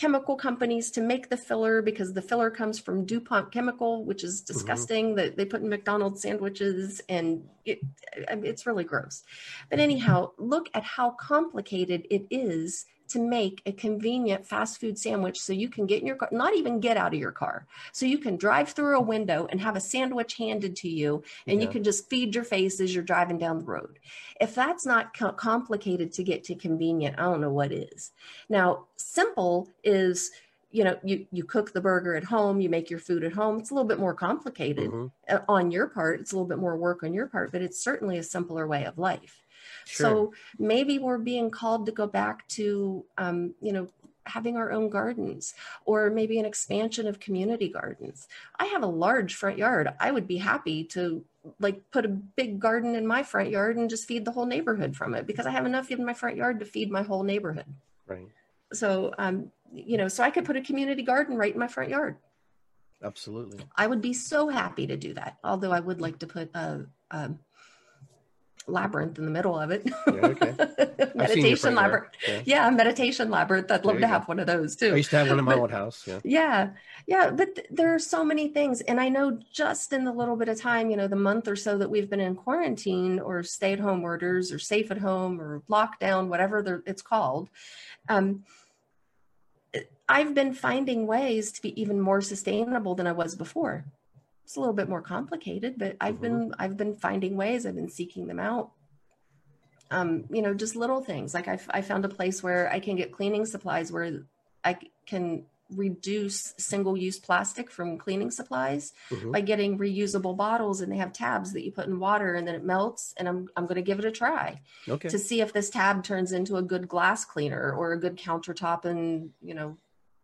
[SPEAKER 4] chemical companies to make the filler because the filler comes from DuPont chemical, which is mm-hmm. disgusting that they put in McDonald's sandwiches and it, it's really gross. But anyhow, look at how complicated it is to make a convenient fast food sandwich so you can get in your car, not even get out of your car. So you can drive through a window and have a sandwich handed to you and you can just feed your face as you're driving down the road. If that's not co- complicated to get to convenient, I don't know what is. Now, simple is you know you you cook the burger at home you make your food at home it's a little bit more complicated
[SPEAKER 3] Mhm.
[SPEAKER 4] uh, on your part it's a little bit more work on your part but it's certainly a simpler way of life
[SPEAKER 3] Sure.
[SPEAKER 4] so maybe we're being called to go back to um, you know having our own gardens or maybe an expansion of community gardens i have a large front yard i would be happy to like put a big garden in my front yard and just feed the whole neighborhood from it because i have enough in my front yard to feed my whole neighborhood
[SPEAKER 3] right.
[SPEAKER 4] so um you know so i could put a community garden right in my front yard
[SPEAKER 3] Absolutely.
[SPEAKER 4] i would be so happy to do that although i would like to put a, a labyrinth in the middle of it
[SPEAKER 3] Yeah, okay. I've seen your
[SPEAKER 4] meditation labyrinth
[SPEAKER 3] Yeah.
[SPEAKER 4] yeah meditation labyrinth i'd love to
[SPEAKER 3] go.
[SPEAKER 4] have one of those too
[SPEAKER 3] I used to have one in my
[SPEAKER 4] But-
[SPEAKER 3] old house. Yeah.
[SPEAKER 4] yeah yeah but th- there are so many things and i know just in the little bit of time you know the month or so that we've been in quarantine or stay at home orders or safe at home or lockdown whatever it's called um, i've been finding ways to be even more sustainable than i was before it's a little bit more complicated but i've been i've been finding ways i've been seeking them out um, you know just little things like I've, i found a place where i can get cleaning supplies where i can reduce single-use plastic from cleaning supplies
[SPEAKER 3] Mhm.
[SPEAKER 4] by getting reusable bottles and they have tabs that you put in water and then it melts and i'm, I'm going to give it a try
[SPEAKER 3] Okay.
[SPEAKER 4] to see if this tab turns into a good glass cleaner or a good countertop and you know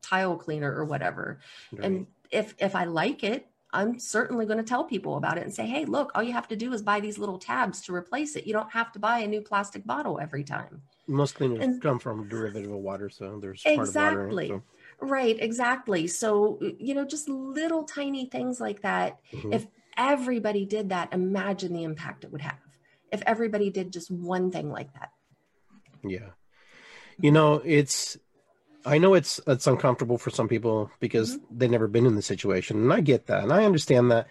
[SPEAKER 4] tile cleaner or whatever
[SPEAKER 3] Right.
[SPEAKER 4] and if if i like it I'm certainly going to tell people about it and say, hey, look, all you have to do is buy these little tabs to replace it. You don't have to buy a new plastic bottle every time.
[SPEAKER 3] Most cleaners
[SPEAKER 4] And-
[SPEAKER 3] come from derivative of water, so there's
[SPEAKER 4] Exactly.
[SPEAKER 3] part of water. it,
[SPEAKER 4] Right, exactly. So, you know, just little tiny things like that.
[SPEAKER 3] Mhm.
[SPEAKER 4] If everybody did that, imagine the impact it would have. If everybody did just one thing like that.
[SPEAKER 3] yeah. You know, it's. I know it's it's uncomfortable for some people because
[SPEAKER 4] Mm-hmm.
[SPEAKER 3] they've never been in the situation, and I get that, and I understand that.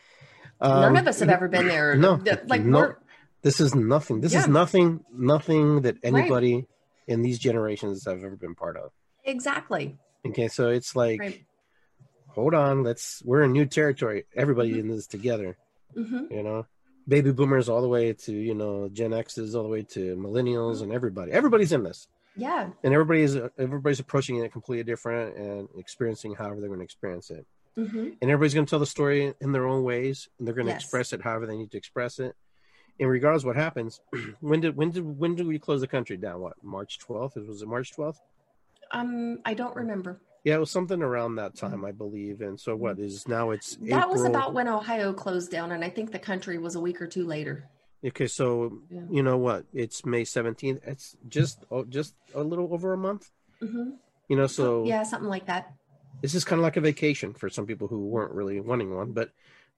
[SPEAKER 4] None
[SPEAKER 3] Um,
[SPEAKER 4] of us have ever been there.
[SPEAKER 3] no,
[SPEAKER 4] like
[SPEAKER 3] no.
[SPEAKER 4] we're
[SPEAKER 3] This is nothing. This is nothing. Nothing that anybody in these generations have ever been part of.
[SPEAKER 4] exactly
[SPEAKER 3] Okay, so it's like,
[SPEAKER 4] right.
[SPEAKER 3] hold on, let's. We're in new territory. Everybody
[SPEAKER 4] Mm-hmm.
[SPEAKER 3] in this together.
[SPEAKER 4] hmm
[SPEAKER 3] You know, baby boomers all the way to you know Gen X's all the way to millennials and everybody. Everybody's in this.
[SPEAKER 4] Yeah,
[SPEAKER 3] and everybody is everybody's approaching it completely different and experiencing however they're going to experience it.
[SPEAKER 4] Hmm
[SPEAKER 3] and everybody's going to tell the story in their own ways and they're going to
[SPEAKER 4] Yes.
[SPEAKER 3] express it however they need to express it. And regardless of what happens when did when did when did we close the country? Down what march 12th was it march 12th
[SPEAKER 4] um, I don't remember.
[SPEAKER 3] yeah it was something around that time i believe. And so what is now it's
[SPEAKER 4] That was about when Ohio closed down, and I think the country was a week or two later.
[SPEAKER 3] Okay so
[SPEAKER 4] Yeah.
[SPEAKER 3] you know what? It's may 17th it's just oh, just a little over a month.
[SPEAKER 4] Hmm
[SPEAKER 3] you know so
[SPEAKER 4] yeah, something like that.
[SPEAKER 3] this is kind of like a vacation for some people who weren't really wanting one but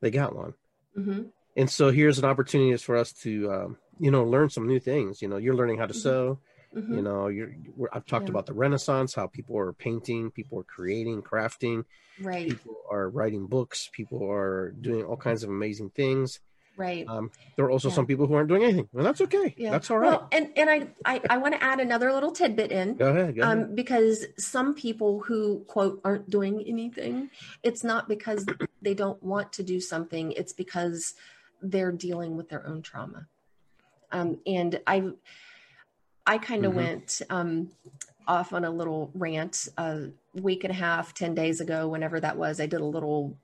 [SPEAKER 3] they got one.
[SPEAKER 4] Hmm
[SPEAKER 3] and so here's an opportunity for us to um, you know learn some new things. You know you're learning how to
[SPEAKER 4] Mhm.
[SPEAKER 3] sew.
[SPEAKER 4] Hmm
[SPEAKER 3] you know you're, we're, i've talked
[SPEAKER 4] Yeah.
[SPEAKER 3] about the renaissance how people are painting people are creating crafting.
[SPEAKER 4] Right,
[SPEAKER 3] people are writing books people are doing all kinds of amazing things
[SPEAKER 4] right.
[SPEAKER 3] um, there are also
[SPEAKER 4] Yeah.
[SPEAKER 3] some people who aren't doing anything and that's okay
[SPEAKER 4] Yeah,
[SPEAKER 3] that's all right
[SPEAKER 4] Well, and and I I, I want to add another little tidbit in.
[SPEAKER 3] go ahead, go ahead.
[SPEAKER 4] Um, because some people who quote aren't doing anything, it's not because they don't want to do something. It's because they're dealing with their own trauma. Um, and I, I kind of
[SPEAKER 3] Mhm.
[SPEAKER 4] went um, off on a little rant a week and a half, ten days ago, whenever that was. I did a little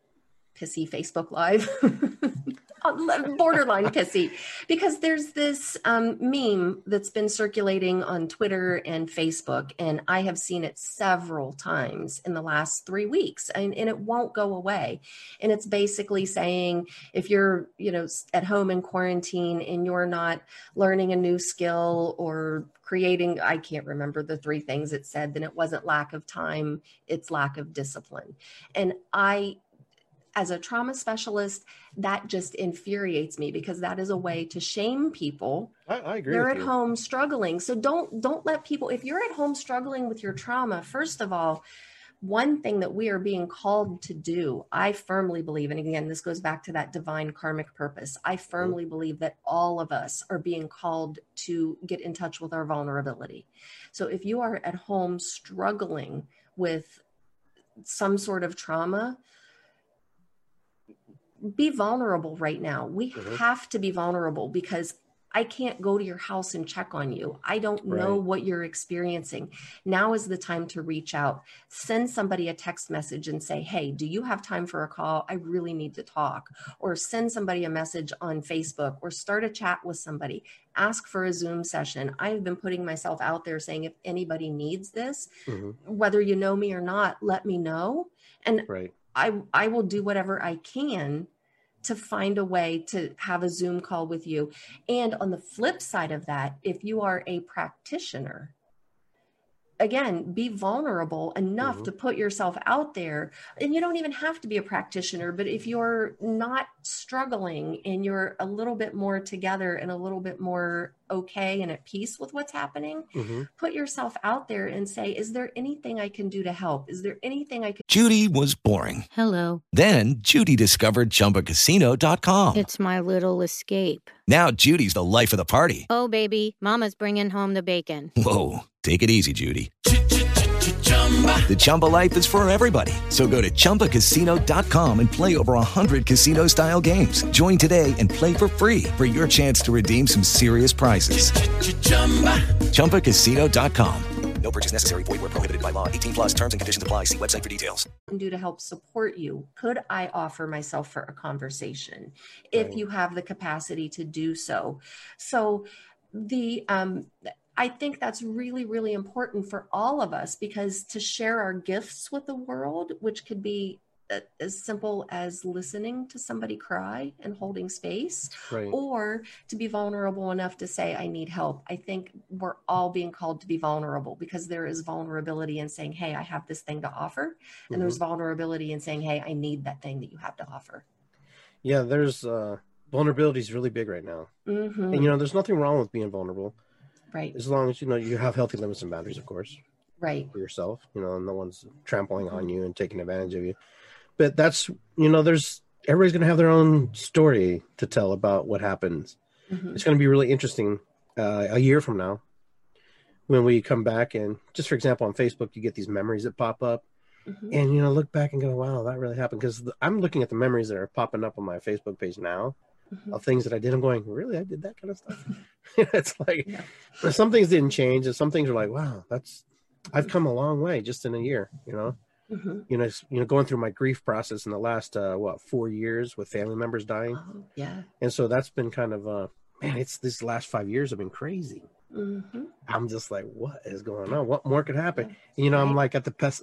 [SPEAKER 4] pissy Facebook live. borderline pissy because there's this um, meme that's been circulating on Twitter and Facebook, and I have seen it several times in the last three weeks, and, and it won't go away. And it's basically saying if you're, you know, at home in quarantine and you're not learning a new skill or creating, I can't remember the three things it said, then it wasn't lack of time, it's lack of discipline. And I, as a trauma specialist, that just infuriates me because that is a way to shame people.
[SPEAKER 3] I, I agree
[SPEAKER 4] they're at
[SPEAKER 3] you.
[SPEAKER 4] home struggling. So don't don't let people if you're at home struggling with your trauma first of all one thing that we are being called to do i firmly believe and again this goes back to that divine karmic purpose i firmly mm-hmm. believe that all of us are being called to get in touch with our vulnerability. So if you are at home struggling with some sort of trauma be vulnerable right now. We
[SPEAKER 3] Mhm.
[SPEAKER 4] have to be vulnerable because I can't go to your house and check on you. I don't know
[SPEAKER 3] Right.
[SPEAKER 4] what you're experiencing. Now is the time to reach out. Send somebody a text message and say, Hey, do you have time for a call? I really need to talk. Or send somebody a message on Facebook or start a chat with somebody. Ask for a Zoom session. I've been putting myself out there saying, if anybody needs this,
[SPEAKER 3] Mhm,
[SPEAKER 4] whether you know me or not, let me know. And
[SPEAKER 3] right
[SPEAKER 4] I I will do whatever I can to find a way to have a Zoom call with you. And on the flip side of that, if you are a practitioner, again, be vulnerable enough
[SPEAKER 3] Mhm.
[SPEAKER 4] to put yourself out there. And you don't even have to be a practitioner, but if you're not struggling and you're a little bit more together and a little bit more okay and at peace with what's happening,
[SPEAKER 3] Mhm.
[SPEAKER 4] put yourself out there and say, is there anything I can do to help? Is there anything I can
[SPEAKER 6] Judy was boring.
[SPEAKER 7] Hello.
[SPEAKER 6] Then Judy discovered ChumbaCasino.com.
[SPEAKER 7] It's my little escape.
[SPEAKER 6] Now Judy's the life of the party.
[SPEAKER 7] Oh, baby, Mama's bringing home the bacon.
[SPEAKER 6] Whoa, take it easy, Judy. The Chumba life is for everybody. So go to ChumbaCasino.com and play over 100 casino-style games. Join today and play for free for your chance to redeem some serious prizes. ChumbaCasino.com.
[SPEAKER 1] No purchase necessary. Void where prohibited by law. 18 plus terms and conditions apply. See website for details.
[SPEAKER 4] do to help support you? Could I offer myself for a conversation if
[SPEAKER 3] Right.
[SPEAKER 4] you have the capacity to do so? So the um I think that's really really important for all of us because to share our gifts with the world, which could be uh, as simple as listening to somebody cry and holding space
[SPEAKER 3] Right.
[SPEAKER 4] or to be vulnerable enough to say i need help i think we're all being called to be vulnerable because there is vulnerability in saying hey i have this thing to offer and there's
[SPEAKER 3] Mm-hmm.
[SPEAKER 4] vulnerability in saying hey i need that thing that you have to offer
[SPEAKER 3] Yeah, there's uh vulnerability is really big right now.
[SPEAKER 4] hmm
[SPEAKER 3] And you know, there's nothing wrong with being vulnerable
[SPEAKER 4] right
[SPEAKER 3] as long as you know you have healthy limits and boundaries, of course,
[SPEAKER 4] right
[SPEAKER 3] for yourself. You know, and no one's trampling on you and taking advantage of you. But that's you know, there's everybody's gonna have their own story to tell about what happens.
[SPEAKER 4] Mhm.
[SPEAKER 3] It's gonna be really interesting uh, a year from now when we come back and just for example on Facebook you get these memories that pop up
[SPEAKER 4] Mhm.
[SPEAKER 3] and you know look back and go wow that really happened because i'm looking at the memories that are popping up on my facebook page now
[SPEAKER 4] Mhm.
[SPEAKER 3] of things that i did i'm going really? I did that kind of stuff? It's like
[SPEAKER 4] Yeah.
[SPEAKER 3] some things didn't change and some things are like wow that's i've come a long way just in a year you know?
[SPEAKER 4] Mhm.
[SPEAKER 3] you know you know going through my grief process in the last uh what four years with family members dying.
[SPEAKER 4] Oh, yeah.
[SPEAKER 3] And so that's been kind of uh man it's these last five years have been crazy
[SPEAKER 4] hmm
[SPEAKER 3] i'm just like what is going on what more could happen you know i'm like at the pes-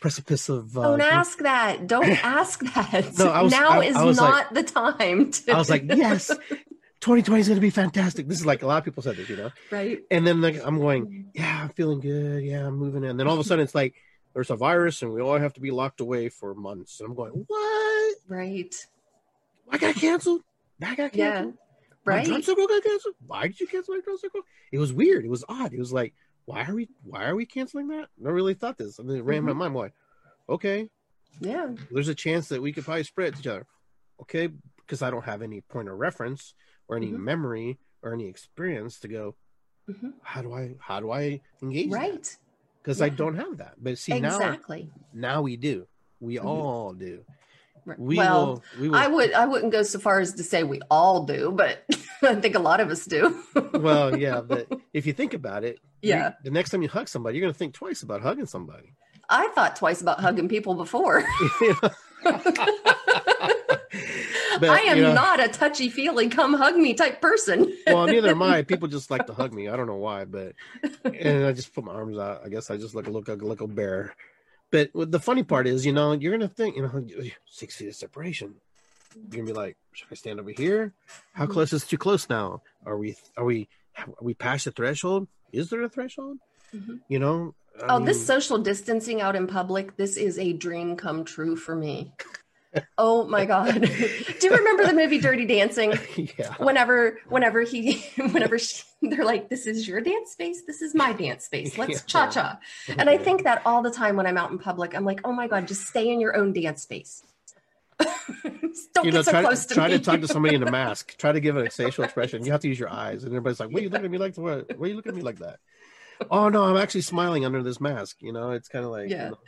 [SPEAKER 3] precipice of uh,
[SPEAKER 4] Don't ask that. Don't ask that.
[SPEAKER 3] No, I was-
[SPEAKER 4] now
[SPEAKER 3] I-
[SPEAKER 4] is
[SPEAKER 3] I was like-
[SPEAKER 4] not the time to.
[SPEAKER 3] I was like, yes, 2020 is going to be fantastic. This is like a lot of people said this, you know.
[SPEAKER 4] right.
[SPEAKER 3] And then like I'm going, yeah, I'm feeling good. Yeah, I'm moving in. Then all of a sudden it's like there's a virus and we all have to be locked away for months. And I'm going, what?
[SPEAKER 4] Right.
[SPEAKER 3] I got canceled. I got canceled. My
[SPEAKER 4] Right.
[SPEAKER 3] circle got canceled. Why did you cancel my drum circle? It was weird. It was odd. It was like, why are we? Why are we canceling that? I really thought this. And then it ran in my mind. Like, okay,
[SPEAKER 4] Yeah.
[SPEAKER 3] there's a chance that we could probably spread it to each other. Okay, because I don't have any point of reference or any
[SPEAKER 4] Mhm.
[SPEAKER 3] memory or any experience to go.
[SPEAKER 4] Mhm.
[SPEAKER 3] How do I? How do I engage?
[SPEAKER 4] Right.
[SPEAKER 3] Because I don't have that. But see now,
[SPEAKER 4] exactly.
[SPEAKER 3] now we do. We
[SPEAKER 4] Mhm.
[SPEAKER 3] all do.
[SPEAKER 4] Right.
[SPEAKER 3] We
[SPEAKER 4] well,
[SPEAKER 3] will. We will.
[SPEAKER 4] I would. I wouldn't go so far as to say we all do, but I think a lot of us do.
[SPEAKER 3] well, yeah. But if you think about it, you-
[SPEAKER 4] Yeah.
[SPEAKER 3] the next time you hug somebody, you're going to think twice about hugging somebody.
[SPEAKER 4] I thought twice about hugging people before.
[SPEAKER 3] But,
[SPEAKER 4] I am
[SPEAKER 3] you know,
[SPEAKER 4] not a touchy feely, come hug me type person.
[SPEAKER 3] well, neither am I. People just like to hug me. I don't know why, but and I just put my arms out. I guess I just look look like a little bear. But the funny part is, you know, you're gonna think, you know, six feet of separation. You're gonna be like, should I stand over here? How close is too close now? Are we are we are we past the threshold? Is there a threshold?
[SPEAKER 4] Mhm.
[SPEAKER 3] You know? I
[SPEAKER 4] Oh,
[SPEAKER 3] mean,
[SPEAKER 4] this social distancing out in public, this is a dream come true for me. Oh my god. Do you remember the movie Dirty Dancing?
[SPEAKER 3] yeah.
[SPEAKER 4] Whenever whenever he whenever she, they're like this is your dance space, this is my dance space. Let's
[SPEAKER 3] Yeah.
[SPEAKER 4] cha-cha. And I think that all the time when I'm out in public. I'm like, "Oh my god, just stay in your own dance space." Don't
[SPEAKER 3] you know,
[SPEAKER 4] get so
[SPEAKER 3] try,
[SPEAKER 4] close to
[SPEAKER 3] try to talk to somebody in a mask. Try to give a facial expression. You have to use your eyes, and everybody's like, "What are you looking at me like? What? What are you looking at me like that?" Oh no, I'm actually smiling under this mask. You know, it's kind of like,
[SPEAKER 4] Yeah.
[SPEAKER 3] you know,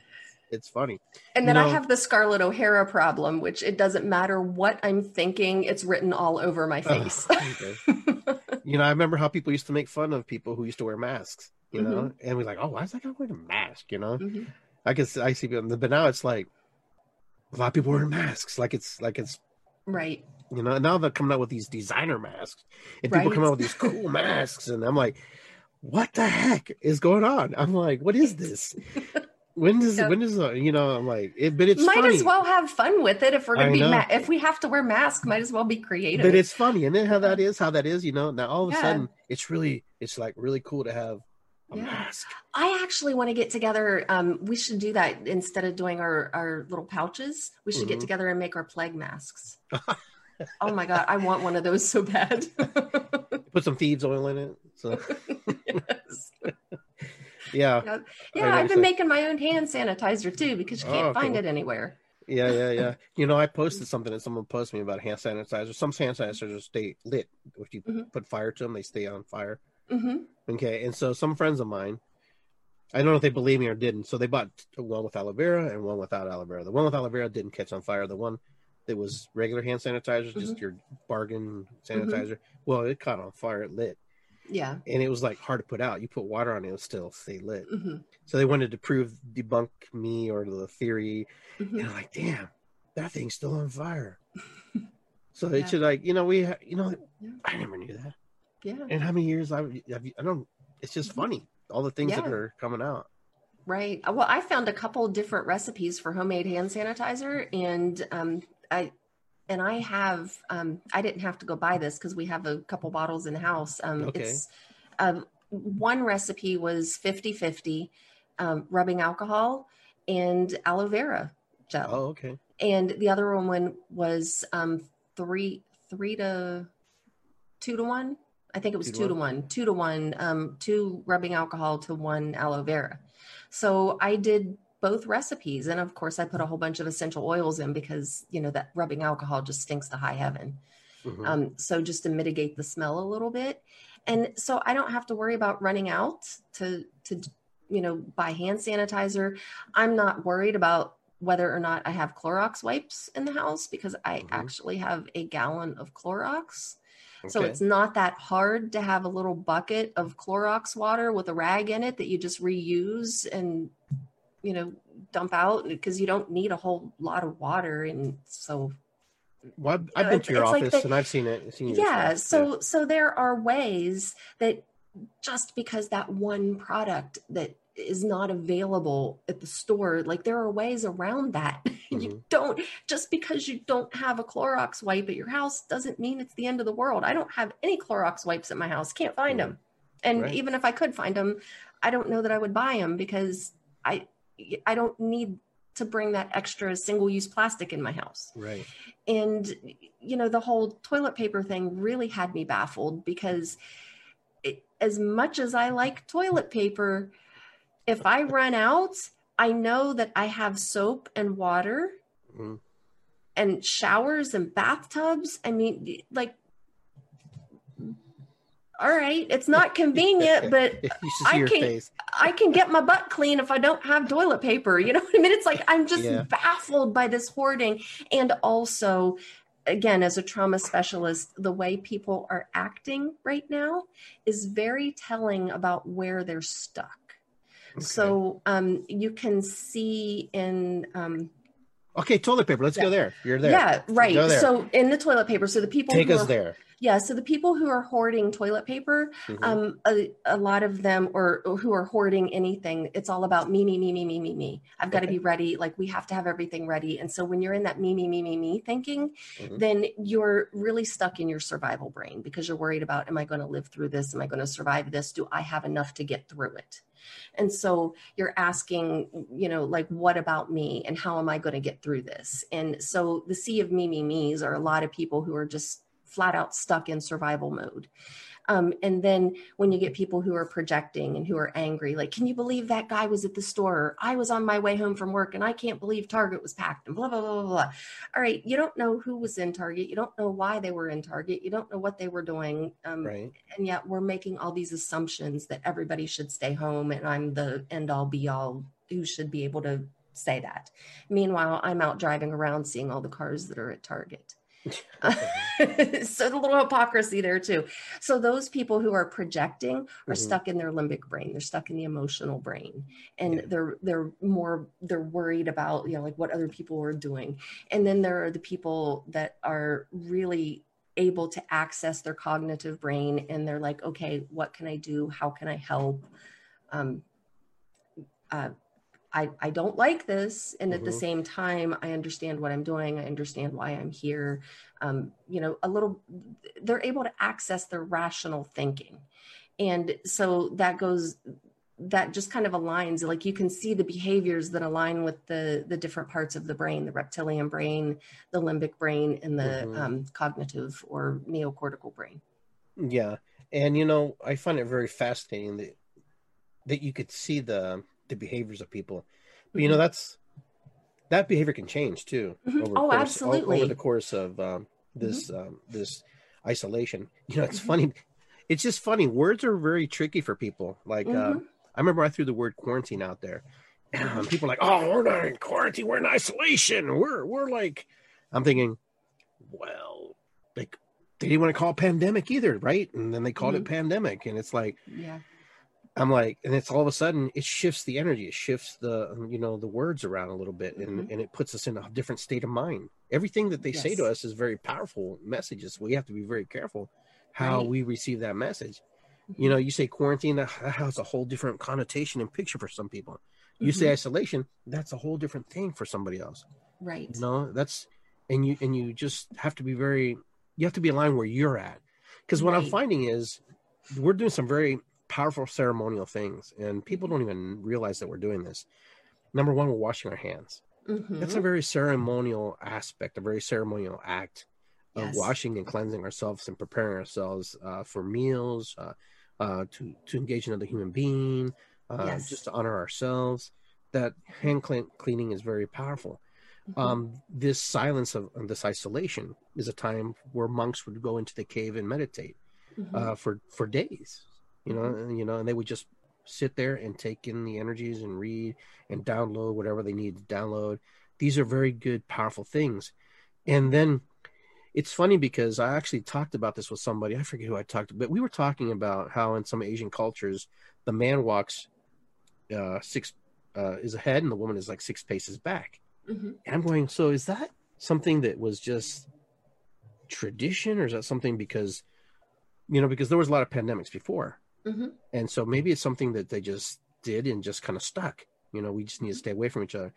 [SPEAKER 3] it's funny.
[SPEAKER 4] And then
[SPEAKER 3] You
[SPEAKER 4] I have the Scarlett O'Hara problem, which it doesn't matter what I'm thinking, it's written all over my face.
[SPEAKER 3] Okay. you know, I remember how people used to make fun of people who used to wear masks. You know,
[SPEAKER 4] Mm-hmm.
[SPEAKER 3] and we're like, "Oh, why is that guy wearing a mask?" You know,
[SPEAKER 4] Mhm.
[SPEAKER 3] I guess I see, people- but now it's like a lot of people wearing masks. Like it's like it's
[SPEAKER 4] Right.
[SPEAKER 3] you know. and Now they're coming out with these designer masks, and people
[SPEAKER 4] Right.
[SPEAKER 3] come out with these cool masks, and I'm like, what the heck is going on? I'm like, what is this? When does
[SPEAKER 4] Yep.
[SPEAKER 3] when does uh, you know? I'm like, it, but it's
[SPEAKER 4] might
[SPEAKER 3] funny.
[SPEAKER 4] as well have fun with it if we're gonna be
[SPEAKER 3] know.
[SPEAKER 4] ma- if we have to wear masks, might as well be creative.
[SPEAKER 3] But it's funny, and then how that is, how that is, you know. Now all of a
[SPEAKER 4] Yeah.
[SPEAKER 3] sudden, it's really, it's like really cool to have a
[SPEAKER 4] Yeah.
[SPEAKER 3] mask.
[SPEAKER 4] I actually want to get together. Um, we should do that instead of doing our our little pouches. We should get
[SPEAKER 3] Mhm.
[SPEAKER 4] together and make our plague masks. oh my god, I want one of those so bad.
[SPEAKER 3] Put some thieves oil in it. So
[SPEAKER 4] Yes.
[SPEAKER 3] Yeah,
[SPEAKER 4] Yeah,
[SPEAKER 3] I
[SPEAKER 4] yeah
[SPEAKER 3] know
[SPEAKER 4] I've been making my own hand sanitizer too because you can't
[SPEAKER 3] Oh,
[SPEAKER 4] find it anywhere.
[SPEAKER 3] yeah, yeah, yeah. You know, I posted something that someone posted me about hand sanitizer. Some hand sanitizers stay lit. If you
[SPEAKER 4] Mhm.
[SPEAKER 3] put fire to them, they stay on fire.
[SPEAKER 4] hmm
[SPEAKER 3] Okay, and so some friends of mine, I don't know if they believe me or didn't. So they bought one with aloe vera and one without aloe vera. The one with aloe vera didn't catch on fire. The one that was regular hand sanitizer, just your bargain sanitizer, well, it caught on fire. It lit,
[SPEAKER 4] Yeah.
[SPEAKER 3] and it was like hard to put out. You put water on it, it would still stay lit.
[SPEAKER 4] hmm
[SPEAKER 3] So they wanted to prove debunk me or the theory,
[SPEAKER 4] hmm
[SPEAKER 3] and I'm like, damn, that thing's still on fire. So
[SPEAKER 4] Yeah.
[SPEAKER 3] it should like you know we ha- you know
[SPEAKER 4] Yeah.
[SPEAKER 3] I never knew that.
[SPEAKER 4] Yeah.
[SPEAKER 3] And how many years I have I don't. It's just funny all the things that are coming out.
[SPEAKER 4] Right. Well, I found a couple different recipes for homemade hand sanitizer, and um, I and I have um, I didn't have to go buy this because we have a couple bottles in the house. Um,
[SPEAKER 3] Okay.
[SPEAKER 4] It's um, one recipe was 50-50 um, rubbing alcohol and aloe vera gel,
[SPEAKER 3] Oh, okay.
[SPEAKER 4] and the other one was um, three three to two to one. I think it was
[SPEAKER 3] Two to
[SPEAKER 4] two to
[SPEAKER 3] one?
[SPEAKER 4] one, two to one, um, two rubbing alcohol to one aloe vera. So I did both recipes, and of course, I put a whole bunch of essential oils in because you know that rubbing alcohol just stinks to high heaven.
[SPEAKER 3] Mhm.
[SPEAKER 4] Um, so just to mitigate the smell a little bit, and so I don't have to worry about running out to to you know buy hand sanitizer. I'm not worried about whether or not I have Clorox wipes in the house because I
[SPEAKER 3] Mhm.
[SPEAKER 4] actually have a gallon of Clorox. So it's not that hard to have a little bucket of Clorox water with a rag in it that you just reuse and you know dump out because you don't need a whole lot of water and so
[SPEAKER 3] Well, I've, I've been to your
[SPEAKER 4] it's like
[SPEAKER 3] office
[SPEAKER 4] the-
[SPEAKER 3] and I've seen it. Seen
[SPEAKER 4] yeah
[SPEAKER 3] stuff,
[SPEAKER 4] so so there are ways that just because that one product that is not available at the store like there are ways around that you
[SPEAKER 3] Mhm.
[SPEAKER 4] don't just because you don't have a clorox wipe at your house doesn't mean it's the end of the world i don't have any clorox wipes at my house can't find
[SPEAKER 3] Mhm.
[SPEAKER 4] them and
[SPEAKER 3] Right.
[SPEAKER 4] even if i could find them i don't know that i would buy them because i i don't need to bring that extra single use plastic in my house
[SPEAKER 3] Right.
[SPEAKER 4] and you know the whole toilet paper thing really had me baffled because it, as much as i like toilet paper if i run out i know that i have soap and water
[SPEAKER 3] Mhm.
[SPEAKER 4] and showers and bathtubs i mean like all right it's not convenient but
[SPEAKER 3] you should see
[SPEAKER 4] I
[SPEAKER 3] face.
[SPEAKER 4] I can get my butt clean if I don't have toilet paper. You know what I mean? It's like I'm just
[SPEAKER 3] Yeah.
[SPEAKER 4] baffled by this hoarding. And also, again, as a trauma specialist, the way people are acting right now is very telling about where they're stuck. So um, you can see in um,
[SPEAKER 3] Okay, toilet paper. Let's go there. You're there.
[SPEAKER 4] yeah, right.
[SPEAKER 3] There.
[SPEAKER 4] So in the toilet paper, so the people
[SPEAKER 3] Take us
[SPEAKER 4] are,
[SPEAKER 3] there.
[SPEAKER 4] Yeah, so the people who are hoarding toilet paper,
[SPEAKER 3] Mhm.
[SPEAKER 4] um, a, a lot of them, or, or who are hoarding anything, it's all about me, me, me, me, me, me, me. I've got to be ready. Like we have to have everything ready. And so when you're in that me, me, me, me, me thinking,
[SPEAKER 3] Mhm.
[SPEAKER 4] then you're really stuck in your survival brain because you're worried about, am I going to live through this? Am I going to survive this? Do I have enough to get through it? And so you're asking, you know, like, what about me and how am I going to get through this? And so the sea of me, me, me's are a lot of people who are just flat out stuck in survival mode. Um, and then when you get people who are projecting and who are angry, like, can you believe that guy was at the store? I was on my way home from work and I can't believe Target was packed and blah, blah, blah, blah, blah. All right. You don't know who was in Target. You don't know why they were in Target. You don't know what they were doing. Um,
[SPEAKER 3] Right.
[SPEAKER 4] and yet we're making all these assumptions that everybody should stay home and i'm the end all be all who should be able to say that meanwhile i'm out driving around seeing all the cars that are at target so the little hypocrisy there too. So those people who are projecting are
[SPEAKER 3] Mhm.
[SPEAKER 4] stuck in their limbic brain. They're stuck in the emotional brain. And
[SPEAKER 3] Yeah.
[SPEAKER 4] they're they're more they're worried about you know like what other people are doing. And then there are the people that are really able to access their cognitive brain and they're like okay what can i do? How can i help? Um, uh, I, I don't like this and at the
[SPEAKER 3] Mhm.
[SPEAKER 4] same time i understand what i'm doing i understand why i'm here um, you know a little they're able to access their rational thinking and so that goes that just kind of aligns like you can see the behaviors that align with the the different parts of the brain the reptilian brain the limbic brain and the
[SPEAKER 3] Mhm.
[SPEAKER 4] um, cognitive or neocortical brain
[SPEAKER 3] Yeah, and you know, I find it very fascinating that that you could see the the behaviors of people. But you know, that's that behavior can change too.
[SPEAKER 4] Mhm.
[SPEAKER 3] the
[SPEAKER 4] Oh,
[SPEAKER 3] course,
[SPEAKER 4] absolutely.
[SPEAKER 3] Over the course of um, this um, this isolation, you know, it's funny. It's just funny. Words are very tricky for people. Like uh. I remember I threw the word quarantine out there, and people like, "Oh, we're not in quarantine. We're in isolation. We're we're like," I'm thinking, well, like they didn't want to call it pandemic either, right? And then they called it pandemic, and it's like
[SPEAKER 4] yeah
[SPEAKER 3] I'm like, and it's all of a sudden it shifts the energy, it shifts the you know the words around a little bit, and and it puts us in a different state of mind. Everything that they say to us is very powerful messages. We have to be very careful how
[SPEAKER 4] Right.
[SPEAKER 3] we receive that message. You know, you say quarantine, that has a whole different connotation and picture for some people. You say
[SPEAKER 4] Mhm.
[SPEAKER 3] isolation, that's a whole different thing for somebody else.
[SPEAKER 4] right.
[SPEAKER 3] You know, that's and you and you just have to be very you have to be aligned where you're at. Because what I'm finding is we're doing some very powerful ceremonial things, and people don't even realize that we're doing this. Number one, we're washing our hands.
[SPEAKER 4] Mhm.
[SPEAKER 3] That's a very ceremonial aspect, a very ceremonial act of
[SPEAKER 4] Yes.
[SPEAKER 3] washing and cleansing ourselves and preparing ourselves uh, for meals, uh, uh, to to engage another human being, uh,
[SPEAKER 4] Yes.
[SPEAKER 3] just to honor ourselves. That hand clean, cleaning is very powerful.
[SPEAKER 4] Mhm.
[SPEAKER 3] Um, this silence of, of this isolation is a time where monks would go into the cave and meditate
[SPEAKER 4] Mhm.
[SPEAKER 3] uh, for for days. You know, and, you know, and they would just sit there and take in the energies and read and download whatever they need to download. These are very good, powerful things. And then it's funny because I actually talked about this with somebody. I forget who I talked to, but we were talking about how in some Asian cultures, the man walks uh, six uh, is ahead and the woman is like six paces back.
[SPEAKER 4] Mhm.
[SPEAKER 3] And I'm going, so is that something that was just tradition, or is that something because, you know, because there was a lot of pandemics before,
[SPEAKER 4] Mhm.
[SPEAKER 3] and so maybe it's something that they just did and just kind of stuck. You know, we just need to stay away from each other.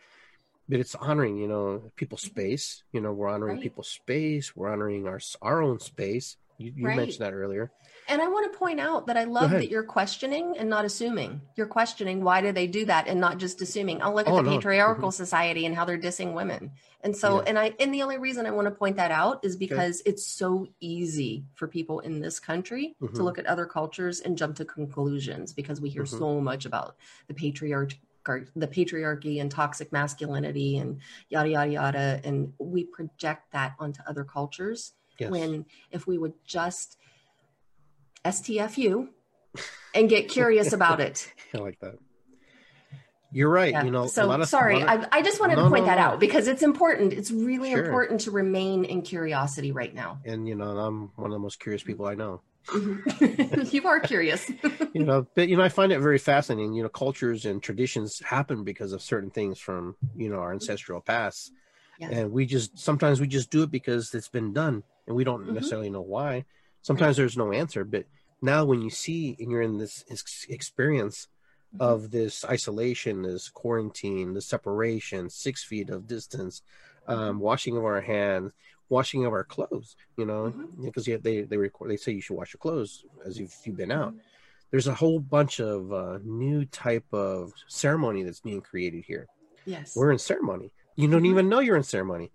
[SPEAKER 3] But it's honoring, you know, people's space. You know, we're honoring
[SPEAKER 4] Right.
[SPEAKER 3] people's space. We're honoring our our own space. You, you
[SPEAKER 4] Right.
[SPEAKER 3] mentioned that earlier.
[SPEAKER 4] And I want to point out that I love that you're questioning and not assuming. You're questioning why do they do that and not just assuming. I'll look at
[SPEAKER 3] Oh,
[SPEAKER 4] the
[SPEAKER 3] no.
[SPEAKER 4] patriarchal society and how they're dissing women. And so
[SPEAKER 3] Yeah.
[SPEAKER 4] and I and the only reason I want to point that out is because it's so easy for people in this country to
[SPEAKER 3] Mhm.
[SPEAKER 4] look at other cultures and jump to conclusions because we hear
[SPEAKER 3] Mhm.
[SPEAKER 4] so much about the patriarch the patriarchy and toxic masculinity and yada yada yada and we project that onto other cultures
[SPEAKER 3] Yes.
[SPEAKER 4] when if we would just STFU and get curious about it.
[SPEAKER 3] I like that. You're right.
[SPEAKER 4] Yeah.
[SPEAKER 3] You know,
[SPEAKER 4] so
[SPEAKER 3] a lot of,
[SPEAKER 4] sorry,
[SPEAKER 3] of-
[SPEAKER 4] I, I just wanted
[SPEAKER 3] No,
[SPEAKER 4] to point
[SPEAKER 3] no,
[SPEAKER 4] that
[SPEAKER 3] no.
[SPEAKER 4] out because it's important. It's really
[SPEAKER 3] Sure.
[SPEAKER 4] important to remain in curiosity right now.
[SPEAKER 3] and you know, I'm one of the most curious people I know.
[SPEAKER 4] Mhm. you are curious.
[SPEAKER 3] you know but you know i find it very fascinating you know cultures and traditions happen because of certain things from you know our ancestral past
[SPEAKER 4] Yes.
[SPEAKER 3] and we just sometimes we just do it because it's been done and we don't
[SPEAKER 4] Mhm.
[SPEAKER 3] necessarily know why sometimes there's no answer but now when you see and you're in this experience
[SPEAKER 4] Mm-hmm.
[SPEAKER 3] of this isolation this quarantine the separation six feet of distance um, washing of our hands washing of our clothes you know
[SPEAKER 4] Mhm.
[SPEAKER 3] because they they record they say you should wash your clothes as if you've been out there's a whole bunch of uh, new type of ceremony that's being created here.
[SPEAKER 4] yes.
[SPEAKER 3] We're in ceremony. You don't even know you're in ceremony,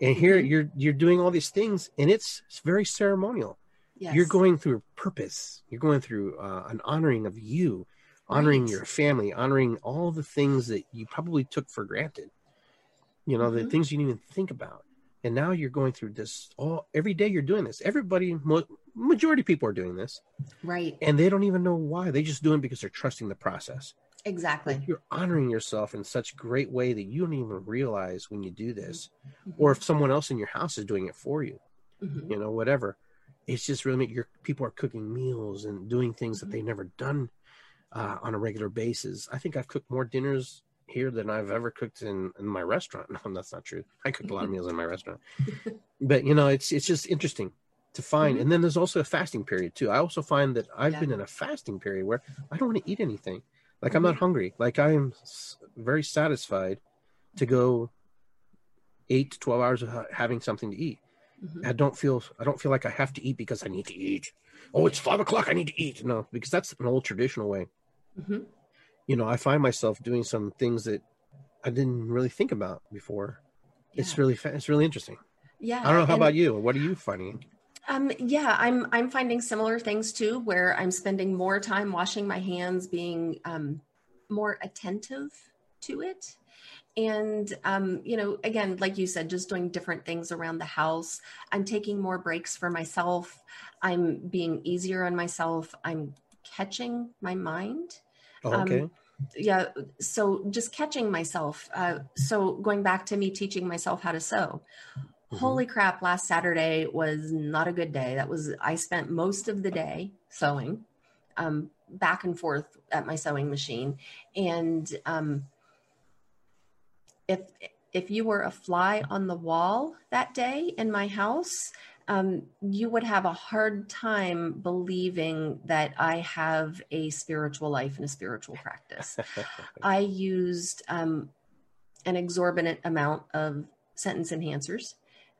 [SPEAKER 3] and here
[SPEAKER 4] Mhm.
[SPEAKER 3] you're you're doing all these things, and it's, it's very ceremonial.
[SPEAKER 4] yes.
[SPEAKER 3] You're going through purpose. You're going through uh, an honoring of you, honoring
[SPEAKER 4] Right.
[SPEAKER 3] your family, honoring all the things that you probably took for granted. You know, the
[SPEAKER 4] Mhm.
[SPEAKER 3] things you didn't even think about, and now you're going through this all every day. You're doing this. Everybody, mo- majority of people are doing this
[SPEAKER 4] right.
[SPEAKER 3] and they don't even know why. They just doing it because they're trusting the process.
[SPEAKER 4] Exactly.
[SPEAKER 3] Like you're honoring yourself in such great way that you don't even realize when you do this,
[SPEAKER 4] Mhm.
[SPEAKER 3] or if someone else in your house is doing it for you,
[SPEAKER 4] Mhm.
[SPEAKER 3] you know, whatever. It's just really your people are cooking meals and doing things that they've never done uh, on a regular basis. I think I've cooked more dinners here than I've ever cooked in, in my restaurant. No, that's not true. I cooked a lot of meals in my restaurant, but you know, it's it's just interesting to find.
[SPEAKER 4] Mhm.
[SPEAKER 3] And then there's also a fasting period too. I also find that I've
[SPEAKER 4] Yeah.
[SPEAKER 3] been in a fasting period where I don't want to eat anything. Like I'm not hungry. Like I am very satisfied to go eight to twelve hours of having something to eat.
[SPEAKER 4] Mhm.
[SPEAKER 3] I don't feel I don't feel like I have to eat because I need to eat. Oh, it's five o'clock. I need to eat. No, because that's an old traditional way.
[SPEAKER 4] Mhm.
[SPEAKER 3] You know, I find myself doing some things that I didn't really think about before. It's really it's really interesting.
[SPEAKER 4] yeah.
[SPEAKER 3] I don't know how about you. What are you finding?
[SPEAKER 4] Um, yeah, I'm I'm finding similar things too, where I'm spending more time washing my hands, being um, more attentive to it, and um, you know, again, like you said, just doing different things around the house. I'm taking more breaks for myself. I'm being easier on myself. I'm catching my mind.
[SPEAKER 3] Oh,
[SPEAKER 4] Um,
[SPEAKER 3] okay.
[SPEAKER 4] yeah so just catching myself uh, so going back to me teaching myself how to sew
[SPEAKER 3] Mhm.
[SPEAKER 4] holy crap last saturday was not a good day that was i spent most of the day sewing um, back and forth at my sewing machine and um, if if you were a fly on the wall that day in my house um, you would have a hard time believing that I have a spiritual life and a spiritual practice. I used um, an exorbitant amount of sentence enhancers.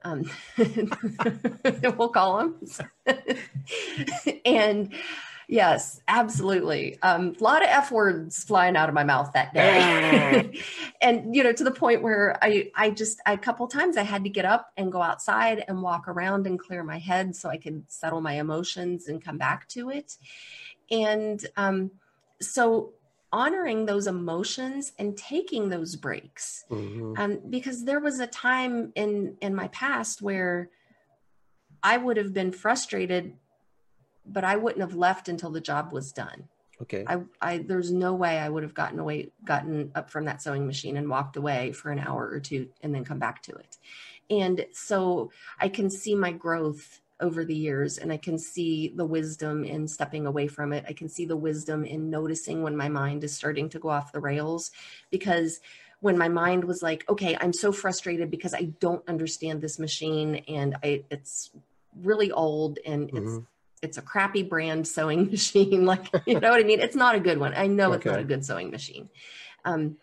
[SPEAKER 4] Um, we'll call them. and yes, absolutely. Um, a lot of F words flying out of my mouth that day. and, you know, to the point where I, I just, I, a couple times I had to get up and go outside and walk around and clear my head so I could settle my emotions and come back to it. And um, so honoring those emotions and taking those breaks. Mm-hmm. um, because there was a time in in my past where i would have been frustrated but i wouldn't have left until the job was done.
[SPEAKER 3] Okay.
[SPEAKER 4] I i there's no way i would have gotten away gotten up from that sewing machine and walked away for an hour or two and then come back to it. And so i can see my growth over the years and i can see the wisdom in stepping away from it. I can see the wisdom in noticing when my mind is starting to go off the rails because when my mind was like okay i'm so frustrated because i don't understand this machine and I, it's really old and it's mm-hmm. it's a crappy brand sewing machine like you know what i mean? It's not a good one. I know okay. it's not a good sewing machine. Um,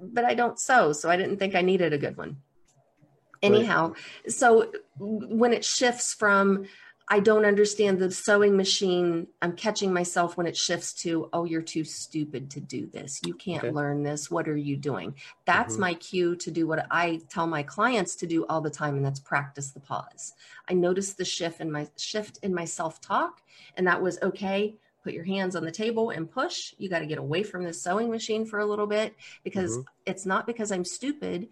[SPEAKER 4] but i don't sew so i didn't think i needed a good one anyhow right. so when it shifts from i don't understand the sewing machine i'm catching myself when it shifts to oh you're too stupid to do this you can't okay. learn this what are you doing that's mm-hmm. my cue to do what i tell my clients to do all the time and that's practice the pause i noticed the shift in my shift in my self-talk and that was okay put your hands on the table and push. You got to get away from the sewing machine for a little bit because mm-hmm. it's not because I'm stupid.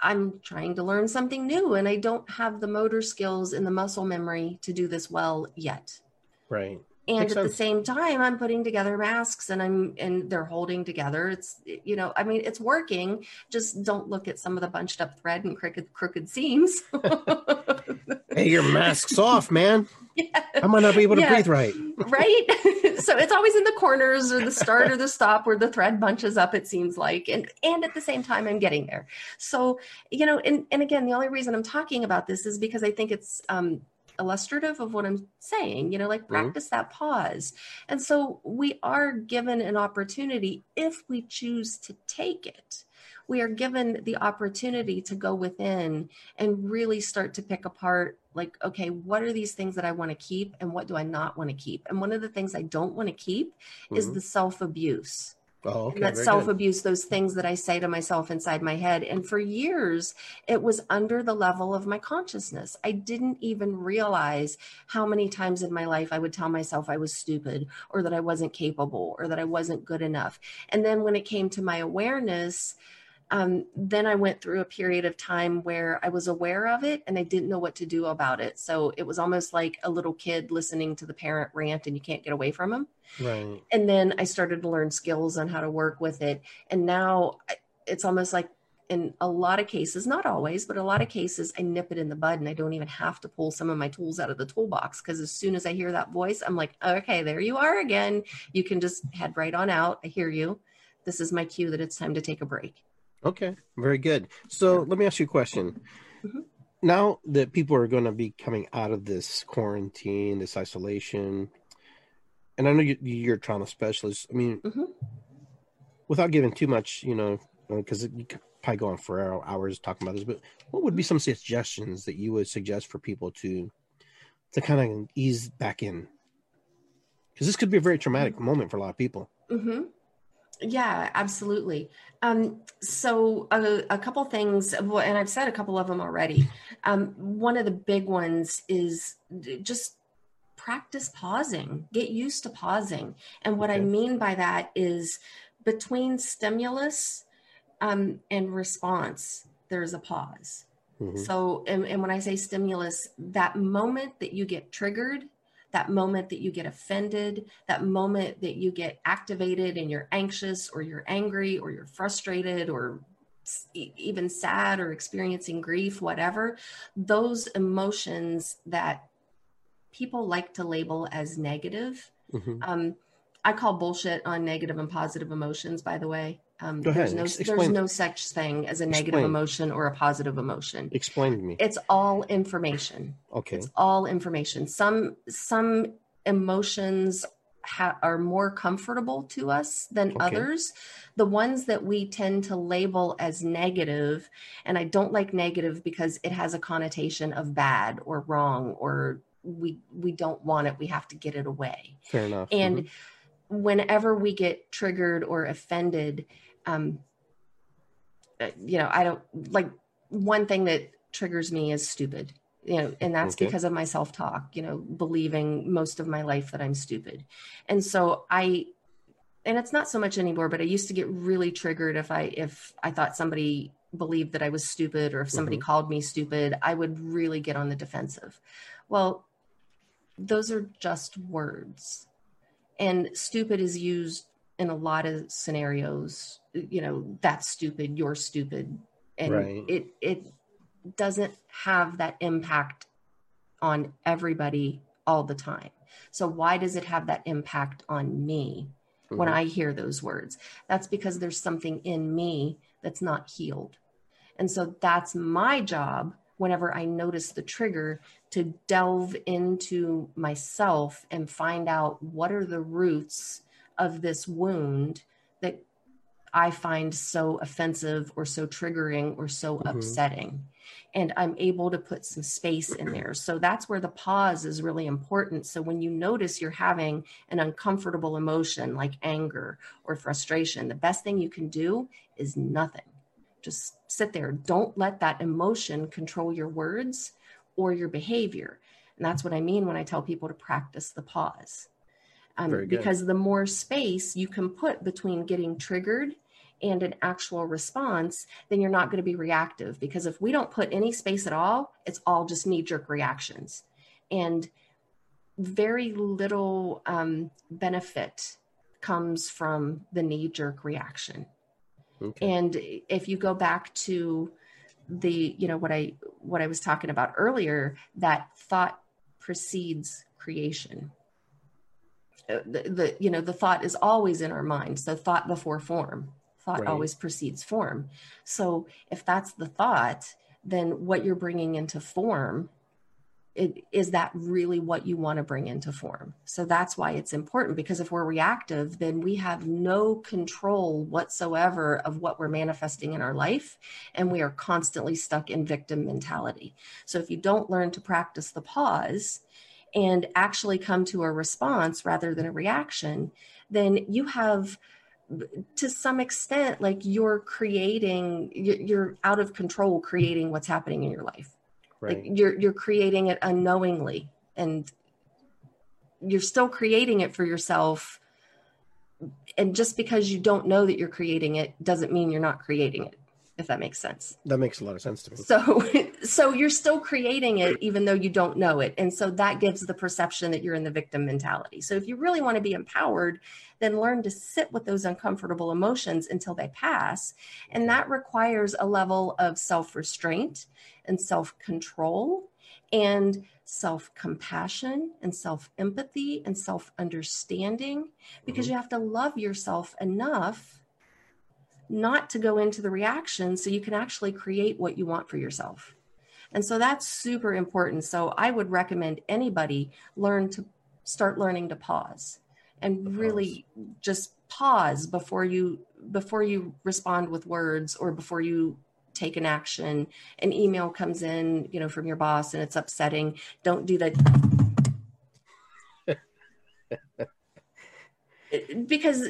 [SPEAKER 4] I'm trying to learn something new and I don't have the motor skills and the muscle memory to do this well yet.
[SPEAKER 3] Right.
[SPEAKER 4] And Makes at sense. the same time, I'm putting together masks and I'm and they're holding together. It's you know, I mean, it's working. Just don't look at some of the bunched up thread and crooked crooked seams.
[SPEAKER 3] hey, your mask's off, man. Yeah. I might not be able to yeah. breathe right.
[SPEAKER 4] right. so it's always in the corners or the start or the stop where the thread bunches up, it seems like. And and at the same time I'm getting there. So, you know, and, and again, the only reason I'm talking about this is because I think it's um illustrative of what I'm saying, you know, like mm-hmm. practice mm-hmm. that pause. And so we are given an opportunity if we choose to take it we are given the opportunity to go within and really start to pick apart like okay what are these things that i want to keep and what do i not want to keep and one of the things i don't want to keep mm-hmm. is the self abuse
[SPEAKER 3] Oh, okay.
[SPEAKER 4] that self abuse, those things that I say to myself inside my head. And for years, it was under the level of my consciousness. I didn't even realize how many times in my life I would tell myself I was stupid or that I wasn't capable or that I wasn't good enough. And then when it came to my awareness, um, then I went through a period of time where I was aware of it and I didn't know what to do about it. So it was almost like a little kid listening to the parent rant and you can't get away from them.
[SPEAKER 3] Right.
[SPEAKER 4] And then I started to learn skills on how to work with it. And now it's almost like in a lot of cases, not always, but a lot of cases, I nip it in the bud and I don't even have to pull some of my tools out of the toolbox because as soon as I hear that voice, I'm like, okay, there you are again. You can just head right on out. I hear you. This is my cue that it's time to take a break.
[SPEAKER 3] Okay, very good. So let me ask you a question. Mm-hmm. Now that people are going to be coming out of this quarantine, this isolation, and I know you, are a trauma specialist. I mean, mm-hmm. without giving too much, you know, because you could probably go on for hours talking about this, but what would be some suggestions that you would suggest for people to to kind of ease back in? Because this could be a very traumatic mm-hmm. moment for a lot of people.
[SPEAKER 4] Mm-hmm. Yeah, absolutely. Um, so a, a, couple things, and I've said a couple of them already. Um, one of the big ones is just practice pausing. Get used to pausing, and what okay. I mean by that is between stimulus um, and response, there's a pause. Mm-hmm. So, and, and when I say stimulus, that moment that you get triggered that moment that you get offended, that moment that you get activated and you're anxious or you're angry or you're frustrated or even sad or experiencing grief, whatever, those emotions that people like to label as negative. Mm-hmm. Um, I call bullshit on negative and positive emotions, by the way. Um,
[SPEAKER 3] Go ahead.
[SPEAKER 4] There's no
[SPEAKER 3] Ex-
[SPEAKER 4] there's no such thing as a negative
[SPEAKER 3] Explain.
[SPEAKER 4] emotion or a positive emotion.
[SPEAKER 3] Explain to me.
[SPEAKER 4] It's all information.
[SPEAKER 3] Okay.
[SPEAKER 4] It's all information. Some some emotions ha- are more comfortable to us than
[SPEAKER 3] Okay.
[SPEAKER 4] others. The ones that we tend to label as negative, and I don't like negative because it has a connotation of bad or wrong or we we don't want it. We have to get it away.
[SPEAKER 3] Fair enough.
[SPEAKER 4] And
[SPEAKER 3] Mhm.
[SPEAKER 4] whenever we get triggered or offended, um, uh, you know, I don't like one thing that triggers me is stupid, you know, and that's
[SPEAKER 3] Okay.
[SPEAKER 4] because of my self talk, you know, believing most of my life that I'm stupid. And so I, and it's not so much anymore, but I used to get really triggered if I, if I thought somebody believed that I was stupid or if somebody
[SPEAKER 3] Mhm.
[SPEAKER 4] called me stupid, I would really get on the defensive. Well, those are just words and stupid is used in a lot of scenarios you know that's stupid you're stupid and
[SPEAKER 3] Right.
[SPEAKER 4] it it doesn't have that impact on everybody all the time so why does it have that impact on me when
[SPEAKER 3] Mhm.
[SPEAKER 4] i hear those words that's because there's something in me that's not healed and so that's my job whenever I notice the trigger to delve into myself and find out what are the roots of this wound that I find so offensive or so triggering or so
[SPEAKER 3] Mhm.
[SPEAKER 4] upsetting. And I'm able to put some space in there. So that's where the pause is really important. So when you notice you're having an uncomfortable emotion like anger or frustration, the best thing you can do is nothing just sit there. Don't let that emotion control your words or your behavior. And that's what I mean when I tell people to practice the pause. Um, because the more space you can put between getting triggered and an actual response, then you're not going to be reactive. Because if we don't put any space at all, it's all just knee jerk reactions. And very little um, benefit comes from the knee jerk reaction.
[SPEAKER 3] Okay.
[SPEAKER 4] And if you go back to the, you know, what I what I was talking about earlier, that thought precedes creation. The, the you know the thought is always in our mind. So thought before form. Thought
[SPEAKER 3] Right.
[SPEAKER 4] always precedes form. So if that's the thought, then what you're bringing into form it, is that really what you want to bring into form? So that's why it's important because if we're reactive, then we have no control whatsoever of what we're manifesting in our life. And we are constantly stuck in victim mentality. So if you don't learn to practice the pause and actually come to a response rather than a reaction, then you have to some extent like you're creating you're out of control creating what's happening in your life.
[SPEAKER 3] Right.
[SPEAKER 4] like you're you're creating it unknowingly and you're still creating it for yourself. And just because you don't know that you're creating it doesn't mean you're not creating it if that makes sense.
[SPEAKER 3] That makes a lot of sense to me.
[SPEAKER 4] so so you're still creating it even though you don't know it. And so that gives the perception that you're in the victim mentality. So if you really want to be empowered then learn to sit with those uncomfortable emotions until they pass. And that requires a level of self-restraint and self-control and self-compassion and self-empathy and self-understanding because mm-hmm. you have to love yourself enough not to go into the reaction so you can actually create what you want for yourself. And so that's super important. So I would recommend anybody learn to start learning to pause and really just pause before you before you respond with words or before you take an action an email comes in you know from your boss and it's upsetting don't do that because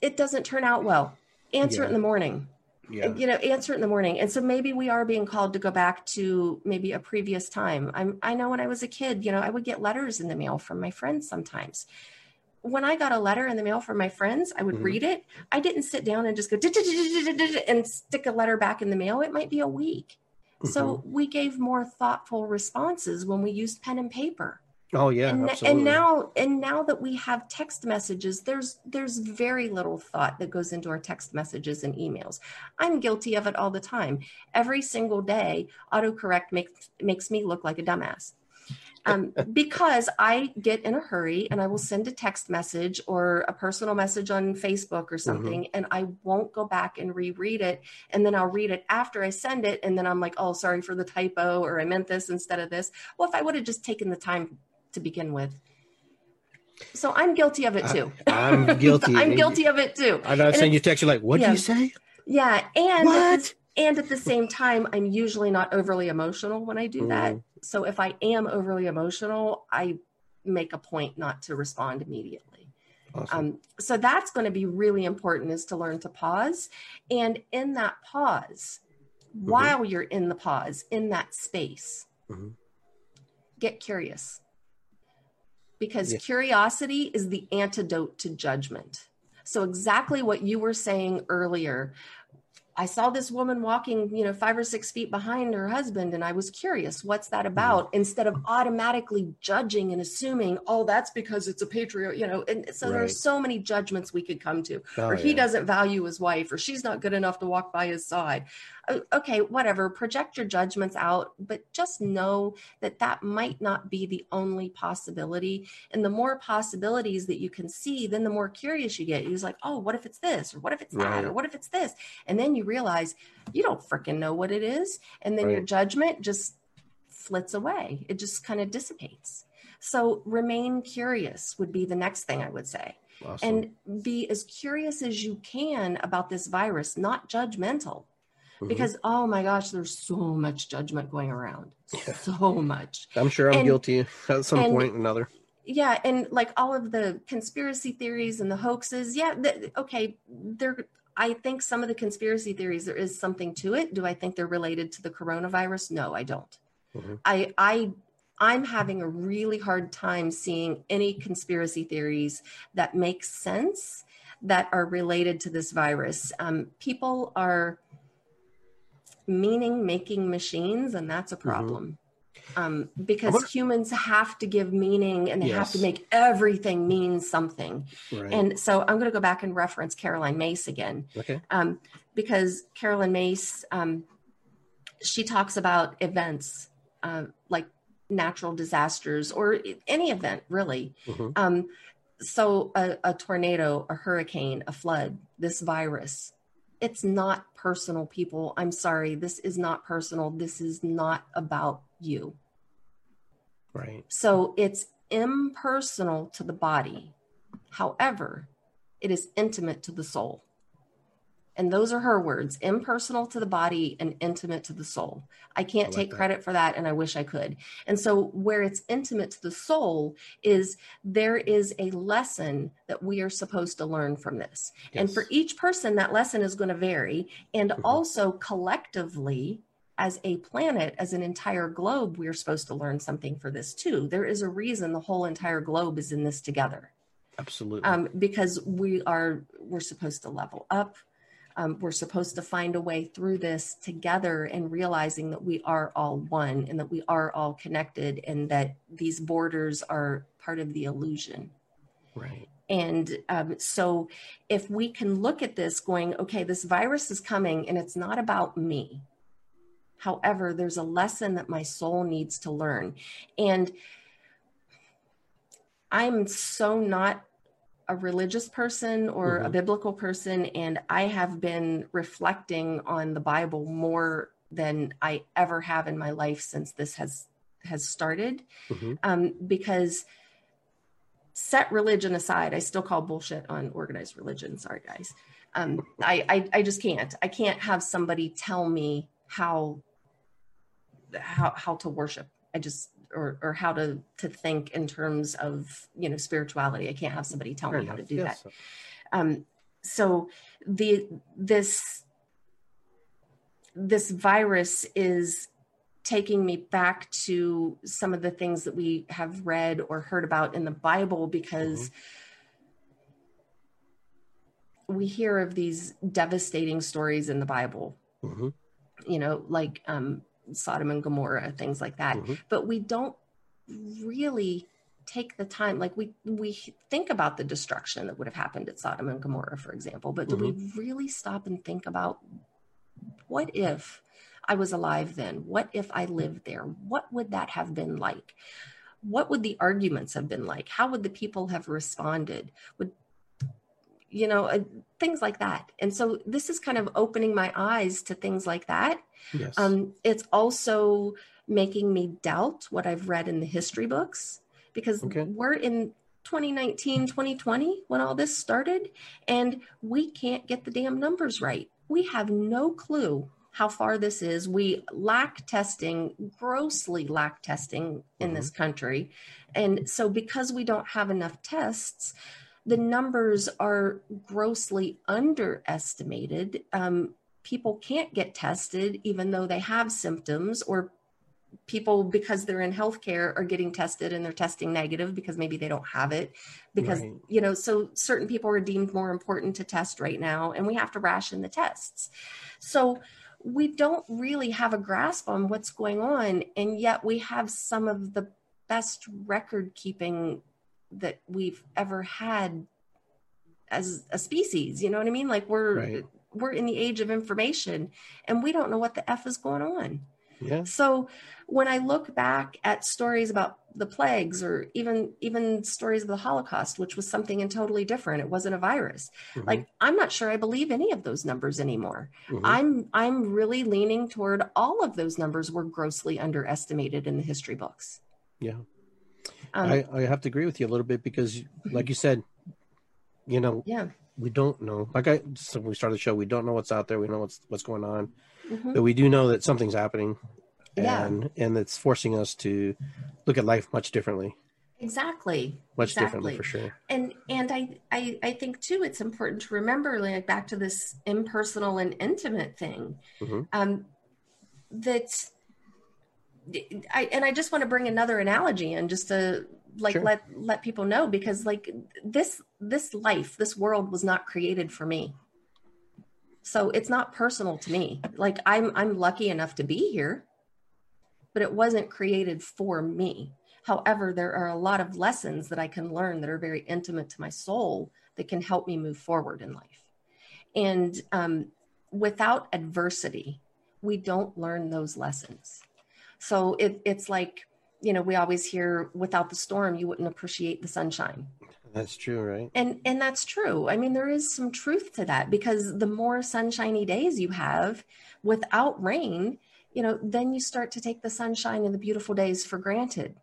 [SPEAKER 4] it doesn't turn out well answer it in the morning.
[SPEAKER 3] Yeah.
[SPEAKER 4] you know answer it in the morning. And so maybe we are being called to go back to maybe a previous time. I'm i know when i was a kid you know i would get letters in the mail from my friends sometimes. When i got a letter in the mail from my friends i would
[SPEAKER 3] Mhm.
[SPEAKER 4] read it. I didn't sit down and just go and stick a letter back in the mail it might be a week so we gave more thoughtful responses when we used pen and paper
[SPEAKER 3] Oh yeah,
[SPEAKER 4] and,
[SPEAKER 3] absolutely.
[SPEAKER 4] and now and now that we have text messages there's there's very little thought that goes into our text messages and emails i'm guilty of it all the time every single day autocorrect makes makes me look like a dumbass um, because I get in a hurry and I will send a text message or a personal message on Facebook or something, and I won't go back and reread it. And then I'll read it after I send it. And then I'm like, oh, sorry for the typo, or I meant this instead of this. Well, if I would have just taken the time to begin with. So I'm guilty of it too.
[SPEAKER 3] I, am guilty.
[SPEAKER 4] I'm guilty of it too.
[SPEAKER 3] I know.
[SPEAKER 4] And
[SPEAKER 3] Saying you text, you're like, "What
[SPEAKER 4] yeah.
[SPEAKER 3] you say?"
[SPEAKER 4] Yeah, and at
[SPEAKER 3] What?
[SPEAKER 4] the, and at the same time, I'm usually not overly emotional when I do that.
[SPEAKER 3] Mhm.
[SPEAKER 4] So if I am overly emotional, I make a point not to respond immediately.
[SPEAKER 3] Awesome.
[SPEAKER 4] Um, so that's going to be really important is to learn to pause, and in that pause,
[SPEAKER 3] Mm-hmm.
[SPEAKER 4] while you're in the pause, in that space,
[SPEAKER 3] Mhm.
[SPEAKER 4] get curious. Because
[SPEAKER 3] Yeah.
[SPEAKER 4] curiosity is the antidote to judgment. So exactly what you were saying earlier. I saw this woman walking, you know, five or six feet behind her husband, and I was curious, what's that
[SPEAKER 3] Mm-hmm.
[SPEAKER 4] about? Instead of automatically judging and assuming, oh, that's because it's a patriarch, you know. And so
[SPEAKER 3] Right.
[SPEAKER 4] are so many judgments we could come to,
[SPEAKER 3] Oh,
[SPEAKER 4] or he
[SPEAKER 3] yeah.
[SPEAKER 4] doesn't value his wife, or she's not good enough to walk by his side. Okay, whatever. Project your judgments out, but just know that that might not be the only possibility. And the more possibilities that you can see, then the more curious you get. You're like, oh, what if it's this? Or what if it's that? Or what if it's this? And then you realize you don't freaking know what it is. And then your judgment just flits away, it just kind of dissipates. So remain curious would be the next thing I would say.
[SPEAKER 3] Awesome.
[SPEAKER 4] And be as curious as you can about this virus, not judgmental.
[SPEAKER 3] Mhm.
[SPEAKER 4] Because, oh my gosh, there's so much judgment going around. So much.
[SPEAKER 3] I'm sure I'm
[SPEAKER 4] and-
[SPEAKER 3] guilty at some
[SPEAKER 4] and-
[SPEAKER 3] point or another.
[SPEAKER 4] Yeah, and like all of the conspiracy theories and the hoaxes, yeah, th- okay, they're I think some of the conspiracy theories there is something to it. Do I think they're related to the coronavirus? No, I don't.
[SPEAKER 3] Mhm.
[SPEAKER 4] I I I'm having a really hard time seeing any conspiracy theories that make sense that are related to this virus. Um, people are meaning making machines, and that's a problem. Um, because
[SPEAKER 3] wonder-
[SPEAKER 4] humans have to give meaning and they have to make everything mean something.
[SPEAKER 3] Right.
[SPEAKER 4] And so I'm going to go back and reference Caroline Myss again
[SPEAKER 3] okay.
[SPEAKER 4] um, because Caroline Myss, um, she talks about events uh, like natural disasters or any event really.
[SPEAKER 3] Mhm.
[SPEAKER 4] Um, so a, a tornado, a hurricane, a flood, this virus, it's not personal, people. I'm sorry, this is not personal. This is not about you.
[SPEAKER 3] Right.
[SPEAKER 4] So it's impersonal to the body. However, it is intimate to the soul. And those are her words impersonal to the body and intimate to the soul. I can't
[SPEAKER 3] like
[SPEAKER 4] take
[SPEAKER 3] that.
[SPEAKER 4] credit for that, and I wish I could. And so, where it's intimate to the soul is there is a lesson that we are supposed to learn from this. And for each person, that lesson is going to vary. And
[SPEAKER 3] Mhm.
[SPEAKER 4] also, collectively, as a planet, as an entire globe, we're supposed to learn something for this too. There is a reason the whole entire globe is in this together
[SPEAKER 3] Absolutely.
[SPEAKER 4] um, because we are we're supposed to level up um, we're supposed to find a way through this together and realizing that we are all one and that we are all connected and that these borders are part of the illusion.
[SPEAKER 3] Right.
[SPEAKER 4] and um, so if we can look at this going okay this virus is coming and it's not about me. However there's a lesson that my soul needs to learn. And i'm so not a religious person or a
[SPEAKER 3] Mhm.
[SPEAKER 4] biblical person and i have been reflecting on the bible more than i ever have in my life since this has has started.
[SPEAKER 3] Mhm.
[SPEAKER 4] um, because set religion aside i still call bullshit on organized religion. Sorry guys. Um, I, I i just can't. I can't have somebody tell me how how how to worship. I just or or how to to think in terms of you know spirituality. I can't have somebody tell
[SPEAKER 3] Fair
[SPEAKER 4] me how to do
[SPEAKER 3] Yes.
[SPEAKER 4] that. um so the this this virus is taking me back to some of the things that we have read or heard about in the bible because we hear of these devastating stories in the bible.
[SPEAKER 3] Hmm
[SPEAKER 4] you know like um sodom and gomorrah things like that.
[SPEAKER 3] Mhm.
[SPEAKER 4] but we don't really take the time like we we think about the destruction that would have happened at sodom and gomorrah for example but do we really stop and think about what if i was alive then? What if i lived there? What would that have been like? What would the arguments have been like? How would the people have responded? Would you know uh, things like that. And so this is kind of opening my eyes to things like that.
[SPEAKER 3] Yes.
[SPEAKER 4] um, it's also making me doubt what i've read in the history books because
[SPEAKER 3] Okay.
[SPEAKER 4] we're in 2019 2020 when all this started and we can't get the damn numbers right. We have no clue how far this is. We lack testing grossly lack testing in this country. And so because we don't have enough tests the numbers are grossly underestimated. Um, people can't get tested even though they have symptoms or people because they're in healthcare are getting tested and they're testing negative because maybe they don't have it. Because
[SPEAKER 3] Right.
[SPEAKER 4] you know so certain people are deemed more important to test right now and we have to ration the tests. So we don't really have a grasp on what's going on and yet we have some of the best record keeping that we've ever had as a species you know what i mean like we're
[SPEAKER 3] Right.
[SPEAKER 4] we're in the age of information and we don't know what the f is going on
[SPEAKER 3] yeah.
[SPEAKER 4] so when I look back at stories about the plagues or even even stories of the Holocaust, which was something and totally different, it wasn't a virus.
[SPEAKER 3] Mhm.
[SPEAKER 4] Like I'm not sure I believe any of those numbers anymore.
[SPEAKER 3] Mhm.
[SPEAKER 4] I'm I'm really leaning toward all of those numbers were grossly underestimated in the history books.
[SPEAKER 3] Yeah.
[SPEAKER 4] Um,
[SPEAKER 3] I, I have to agree with you a little bit because, like you said, you know,
[SPEAKER 4] yeah.
[SPEAKER 3] we don't know. Like I, so when we started the show, we don't know what's out there. We know what's what's going on,
[SPEAKER 4] Mhm.
[SPEAKER 3] but we do know that something's happening,
[SPEAKER 4] Yeah.
[SPEAKER 3] and and it's forcing us to look at life much differently,
[SPEAKER 4] Exactly.
[SPEAKER 3] much
[SPEAKER 4] exactly.
[SPEAKER 3] differently for sure.
[SPEAKER 4] and and I, I i think too it's important to remember like back to this impersonal and intimate thing
[SPEAKER 3] Mhm.
[SPEAKER 4] um that i and i just want to bring another analogy in just to like
[SPEAKER 3] Sure.
[SPEAKER 4] let let people know because like this this life this world was not created for me so it's not personal to me like i'm i'm lucky enough to be here but it wasn't created for me However, there are a lot of lessons that I can learn that are very intimate to my soul that can help me move forward in life. And um, without adversity, we don't learn those lessons. So it, it's like, you know, we always hear without the storm, you wouldn't appreciate the sunshine.
[SPEAKER 3] That's true, right?
[SPEAKER 4] And and that's true. I mean, there is some truth to that because the more sunshiny days you have without rain, you know, then you start to take the sunshine and the beautiful days for granted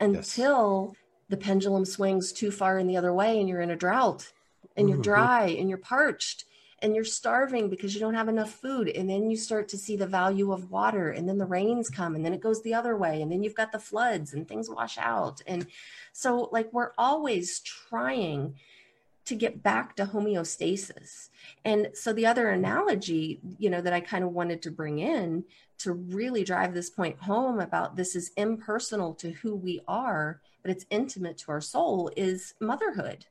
[SPEAKER 4] until the pendulum swings too far in the other way and you're in a drought and you're
[SPEAKER 3] Mhm.
[SPEAKER 4] dry and you're parched and you're starving because you don't have enough food and then you start to see the value of water and then the rains come and then it goes the other way and then you've got the floods and things wash out. And so like we're always trying to get back to homeostasis. And so the other analogy you know that i kind of wanted to bring in to really drive this point home about this is impersonal to who we are but it's intimate to our soul is motherhood.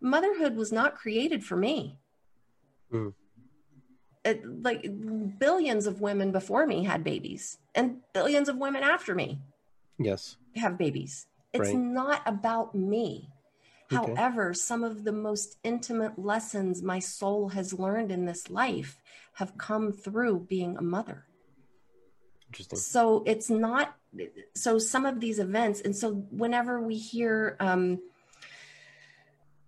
[SPEAKER 4] Motherhood was not created for me
[SPEAKER 3] Mm.
[SPEAKER 4] it, like billions of women before me had babies and billions of women after me
[SPEAKER 3] Yes.
[SPEAKER 4] have babies it's
[SPEAKER 3] Right.
[SPEAKER 4] not about me
[SPEAKER 3] Okay.
[SPEAKER 4] however some of the most intimate lessons my soul has learned in this life have come through being a mother
[SPEAKER 3] Interesting.
[SPEAKER 4] so it's not so some of these events and so whenever we hear um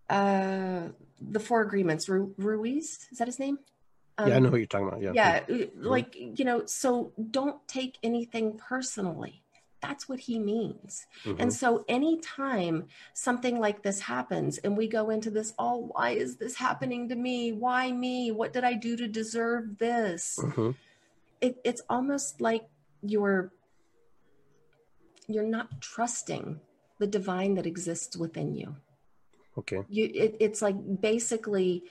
[SPEAKER 4] uh the four agreements. Ru- ruiz is that his name? Um,
[SPEAKER 3] yeah, I know what you're talking about. Yeah.
[SPEAKER 4] yeah uh, like you know so don't take anything personally. That's what he means.
[SPEAKER 3] Mhm.
[SPEAKER 4] and so anytime something like this happens and we go into this oh why is this happening to me? Why me? What did i do to deserve this?
[SPEAKER 3] Mhm.
[SPEAKER 4] it, it's almost like you're you're not trusting the divine that exists within you
[SPEAKER 3] Okay.
[SPEAKER 4] you it, it's like basically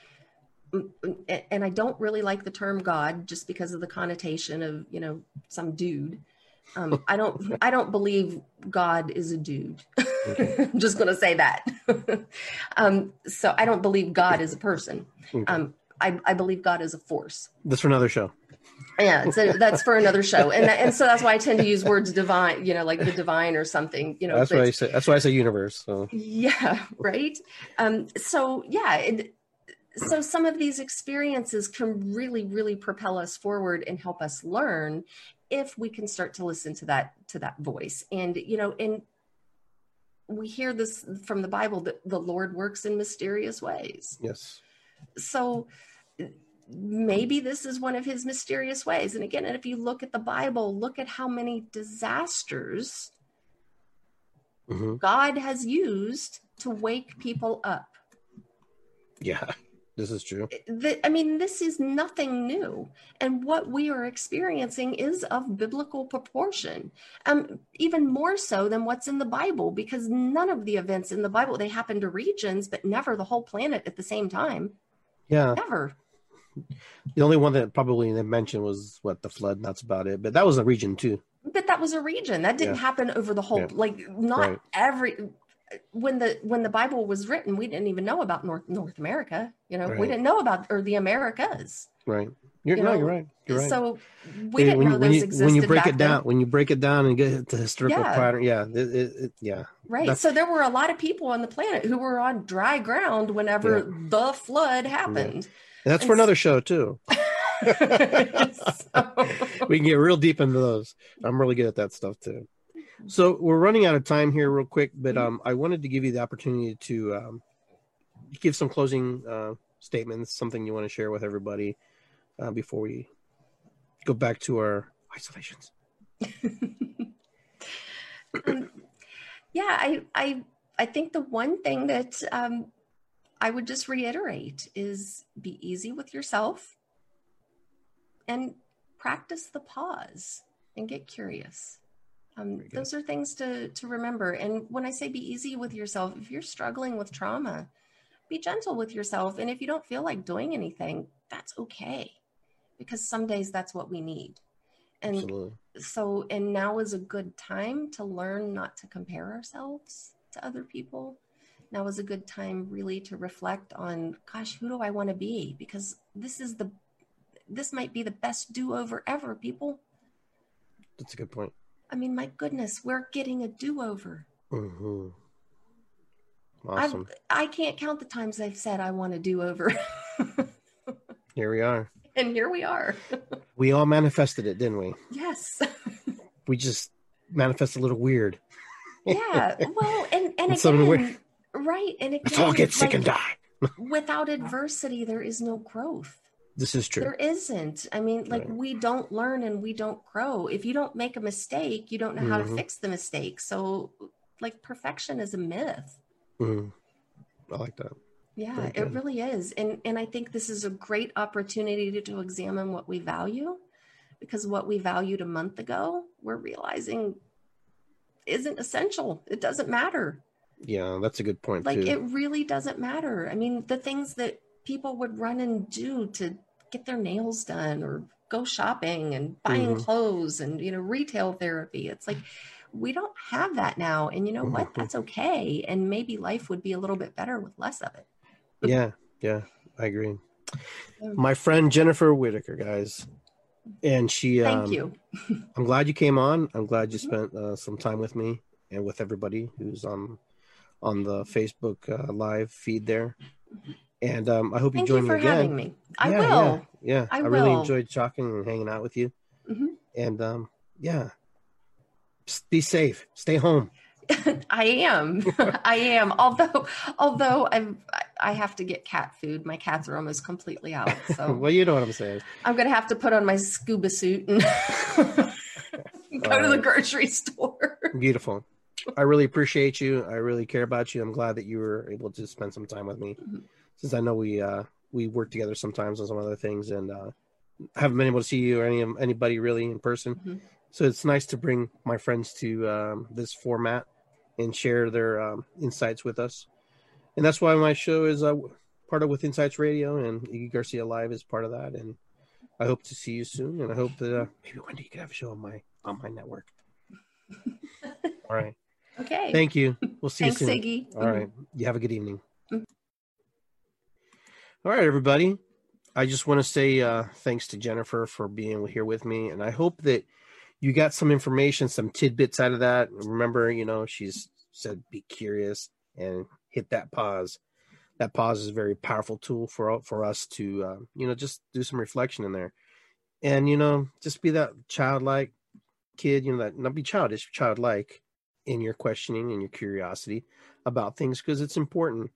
[SPEAKER 4] mm, mm, and i don't really like the term god just because of the connotation of you know some dude um, i don't i don't believe god is a dude i'm just going to say that um, so i don't believe god is a person
[SPEAKER 3] Okay.
[SPEAKER 4] um, I, I believe god is a force
[SPEAKER 3] That's for another show.
[SPEAKER 4] Yeah so that's for another show and that, and so that's why i tend to use words divine you know like the divine or something you know
[SPEAKER 3] that's why I say. That's why I say universe. So
[SPEAKER 4] yeah right um so yeah and so some of these experiences can really really propel us forward and help us learn if we can start to listen to that to that voice and you know and we hear this from the bible that the lord works in mysterious ways
[SPEAKER 3] Yes.
[SPEAKER 4] so maybe this is one of his mysterious ways and again if you look at the bible look at how many disasters
[SPEAKER 3] hmm
[SPEAKER 4] god has used to wake people up
[SPEAKER 3] Yeah. This is true.
[SPEAKER 4] the, I mean, this is nothing new. And what we are experiencing is of biblical proportion, um, even more so than what's in the Bible, because none of the events in the Bible, they happen to regions, but never the whole planet at the same time.
[SPEAKER 3] Yeah.
[SPEAKER 4] Never.
[SPEAKER 3] The only one that probably they mentioned was what the flood. and That's about it. But that was a region too.
[SPEAKER 4] But that was a region. That didn't
[SPEAKER 3] Yeah.
[SPEAKER 4] happen over the whole,
[SPEAKER 3] Yeah.
[SPEAKER 4] like, not
[SPEAKER 3] Right.
[SPEAKER 4] every. When the when the Bible was written, we didn't even know about North North America. You know, we didn't know about or the Americas.
[SPEAKER 3] Right. You're
[SPEAKER 4] You
[SPEAKER 3] no,
[SPEAKER 4] know,
[SPEAKER 3] you're right. You're right.
[SPEAKER 4] So we
[SPEAKER 3] Yeah,
[SPEAKER 4] didn't
[SPEAKER 3] when,
[SPEAKER 4] know
[SPEAKER 3] you, when
[SPEAKER 4] those
[SPEAKER 3] you
[SPEAKER 4] existed.
[SPEAKER 3] when you break it down,
[SPEAKER 4] then.
[SPEAKER 3] when you break it down and get the historical
[SPEAKER 4] Yeah.
[SPEAKER 3] pattern, yeah, it, it, it, yeah,
[SPEAKER 4] Right.
[SPEAKER 3] That's-
[SPEAKER 4] So there were a lot of people on the planet who were on dry ground whenever the flood happened.
[SPEAKER 3] And that's for another show too.
[SPEAKER 4] So-
[SPEAKER 3] we can get real deep into those. I'm really good at that stuff too. So we're running out of time here, real quick, but um, I wanted to give you the opportunity to um, give some closing uh, statements, something you want to share with everybody uh, before we go back to our isolations.
[SPEAKER 4] Um, yeah, I, I, I think the one thing that um, I would just reiterate is be easy with yourself and practice the pause and get curious. Um, those are things to to remember. And when I say be easy with yourself, if you're struggling with trauma, be gentle with yourself. And if you don't feel like doing anything, that's okay, because some days that's what we need. And
[SPEAKER 3] Absolutely.
[SPEAKER 4] so and now is a good time to learn not to compare ourselves to other people now is a good time really to reflect on gosh who do i want to be because this is the this might be the best do-over ever people
[SPEAKER 3] That's a good point.
[SPEAKER 4] i mean my goodness we're getting a do-over
[SPEAKER 3] hmm
[SPEAKER 4] I've-
[SPEAKER 3] Awesome.
[SPEAKER 4] i can't count the times i've said i want a do-over
[SPEAKER 3] Here we are.
[SPEAKER 4] and here we are
[SPEAKER 3] We all manifested it, didn't we?
[SPEAKER 4] yes
[SPEAKER 3] We just manifest a little weird.
[SPEAKER 4] yeah well and and
[SPEAKER 3] It's something
[SPEAKER 4] again. Right and again
[SPEAKER 3] Let's all get sick
[SPEAKER 4] like,
[SPEAKER 3] and die.
[SPEAKER 4] without adversity there is no growth
[SPEAKER 3] This is true.
[SPEAKER 4] There isn't. I mean, like
[SPEAKER 3] Right.
[SPEAKER 4] we don't learn and we don't grow. If you don't make a mistake, you don't know how to
[SPEAKER 3] Mhm.
[SPEAKER 4] fix the mistake. So, like perfection is a myth.
[SPEAKER 3] Mhm. I like that.
[SPEAKER 4] Yeah,
[SPEAKER 3] Very
[SPEAKER 4] it
[SPEAKER 3] good.
[SPEAKER 4] really is. And and I think this is a great opportunity to, to examine what we value because what we valued a month ago, we're realizing isn't essential. It doesn't matter.
[SPEAKER 3] Yeah, that's a good point
[SPEAKER 4] Like
[SPEAKER 3] too.
[SPEAKER 4] it really doesn't matter. I mean, the things that people would run and do to get their nails done or go shopping and buying
[SPEAKER 3] Mhm.
[SPEAKER 4] clothes and you know retail therapy. It's like we don't have that now. And you know what?
[SPEAKER 3] Mhm.
[SPEAKER 4] That's okay. And maybe life would be a little bit better with less of it.
[SPEAKER 3] yeah, yeah, I agree. My friend Jennifer Whitacre, guys, and she.
[SPEAKER 4] Thank
[SPEAKER 3] um,
[SPEAKER 4] you.
[SPEAKER 3] I'm glad you came on. I'm glad you spent uh, some time with me and with everybody who's on on the Facebook uh, live feed there. And um, I hope you
[SPEAKER 4] Thank
[SPEAKER 3] join
[SPEAKER 4] you for
[SPEAKER 3] me again.
[SPEAKER 4] having me. I
[SPEAKER 3] Yeah,
[SPEAKER 4] will.
[SPEAKER 3] Yeah, yeah.
[SPEAKER 4] I
[SPEAKER 3] really
[SPEAKER 4] will.
[SPEAKER 3] enjoyed talking and hanging out with you.
[SPEAKER 4] Mhm.
[SPEAKER 3] And um, yeah, be safe. Stay home.
[SPEAKER 4] I am. I am. Although, although I'm, I have to get cat food. My cats are almost completely out, so
[SPEAKER 3] well, you know what I'm saying.
[SPEAKER 4] I'm gonna have to put on my scuba suit and go to the grocery store.
[SPEAKER 3] Beautiful. I really appreciate you. I really care about you. I'm glad that you were able to spend some time with me, since I know we uh, we work together sometimes on some other things, and uh, haven't been able to see you or any anybody really in person.
[SPEAKER 4] Mhm.
[SPEAKER 3] So it's nice to bring my friends to um, this format and share their um, insights with us. And that's why my show is uh, part of With Insights Radio, and Iggy Garcia Live is part of that. And I hope to see you soon. And I hope that uh, maybe one day you could have a show on my on my network. All right.
[SPEAKER 4] Okay.
[SPEAKER 3] Thank you. We'll see
[SPEAKER 4] Thanks,
[SPEAKER 3] you soon.
[SPEAKER 4] Iggy.
[SPEAKER 3] All right. You have a good evening.
[SPEAKER 4] Mhm.
[SPEAKER 3] All right, everybody. I just want to say uh, thanks to Jennifer for being here with me, and I hope that you got some information, some tidbits out of that. Remember, you know, she's said be curious and hit that pause. That pause is a very powerful tool for for us to, uh, you know, just do some reflection in there. and you know just be that childlike kid you know that not be childish childlike in your questioning and your curiosity about things because it's important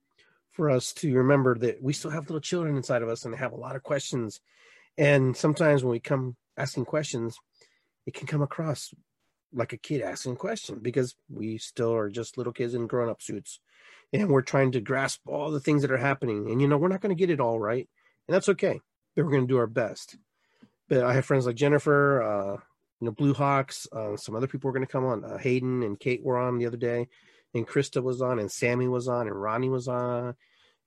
[SPEAKER 3] for us to remember that we still have little children inside of us and they have a lot of questions. And sometimes when we come asking questions it can come across like a kid asking a question because we still are just little kids in grown-up suits and we're trying to grasp all the things that are happening. And you know we're not going to get it all right and that's okay but we're going to do our best. But i have friends like jennifer uh you know blue hawks uh, some other people were going to come on uh, hayden and kate were on the other day and krista was on and sammy was on and ronnie was on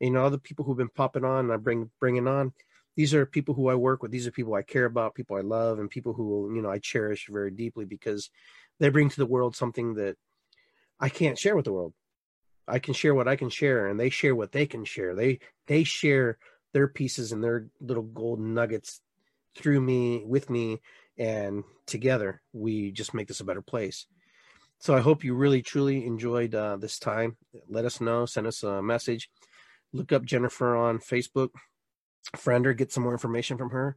[SPEAKER 3] and, know other people who've been popping on and i bring bringing on these are people who i work with these are people i care about people i love and people who you know i cherish very deeply because they bring to the world something that i can't share with the world I can share what I can share, and they share what they can share. They they share their pieces and their little golden nuggets through me, with me, and together we just make this a better place. So I hope you really truly enjoyed uh, this time. Let us know. Send us a message. Look up Jennifer on Facebook. Friend her. Get some more information from her.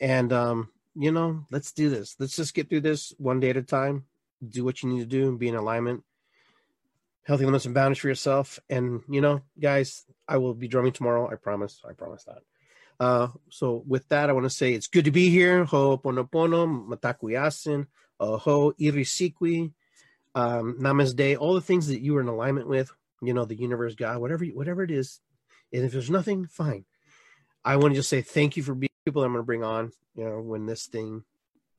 [SPEAKER 3] And um, you know, let's do this. Let's just get through this one day at a time. Do what you need to do and be in alignment healthy limits and boundaries for yourself. And you know, guys, I will be drumming tomorrow. I promise. I promise that. Uh, so with that, I want to say it's good to be here. Ho'oponopono, Mitakuye Oyasin, ho irisikwi, um, namaste, all the things that you are in alignment with, you know, the universe, God, whatever, whatever it is. And if there's nothing, fine. I want to just say thank you for being people I'm going to bring on, you know, when this thing,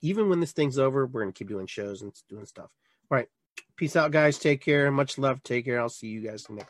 [SPEAKER 3] even when this thing's over, we're going to keep doing shows and doing stuff. All right. Peace out, guys. Take care. Much love. Take care. I'll see you guys next.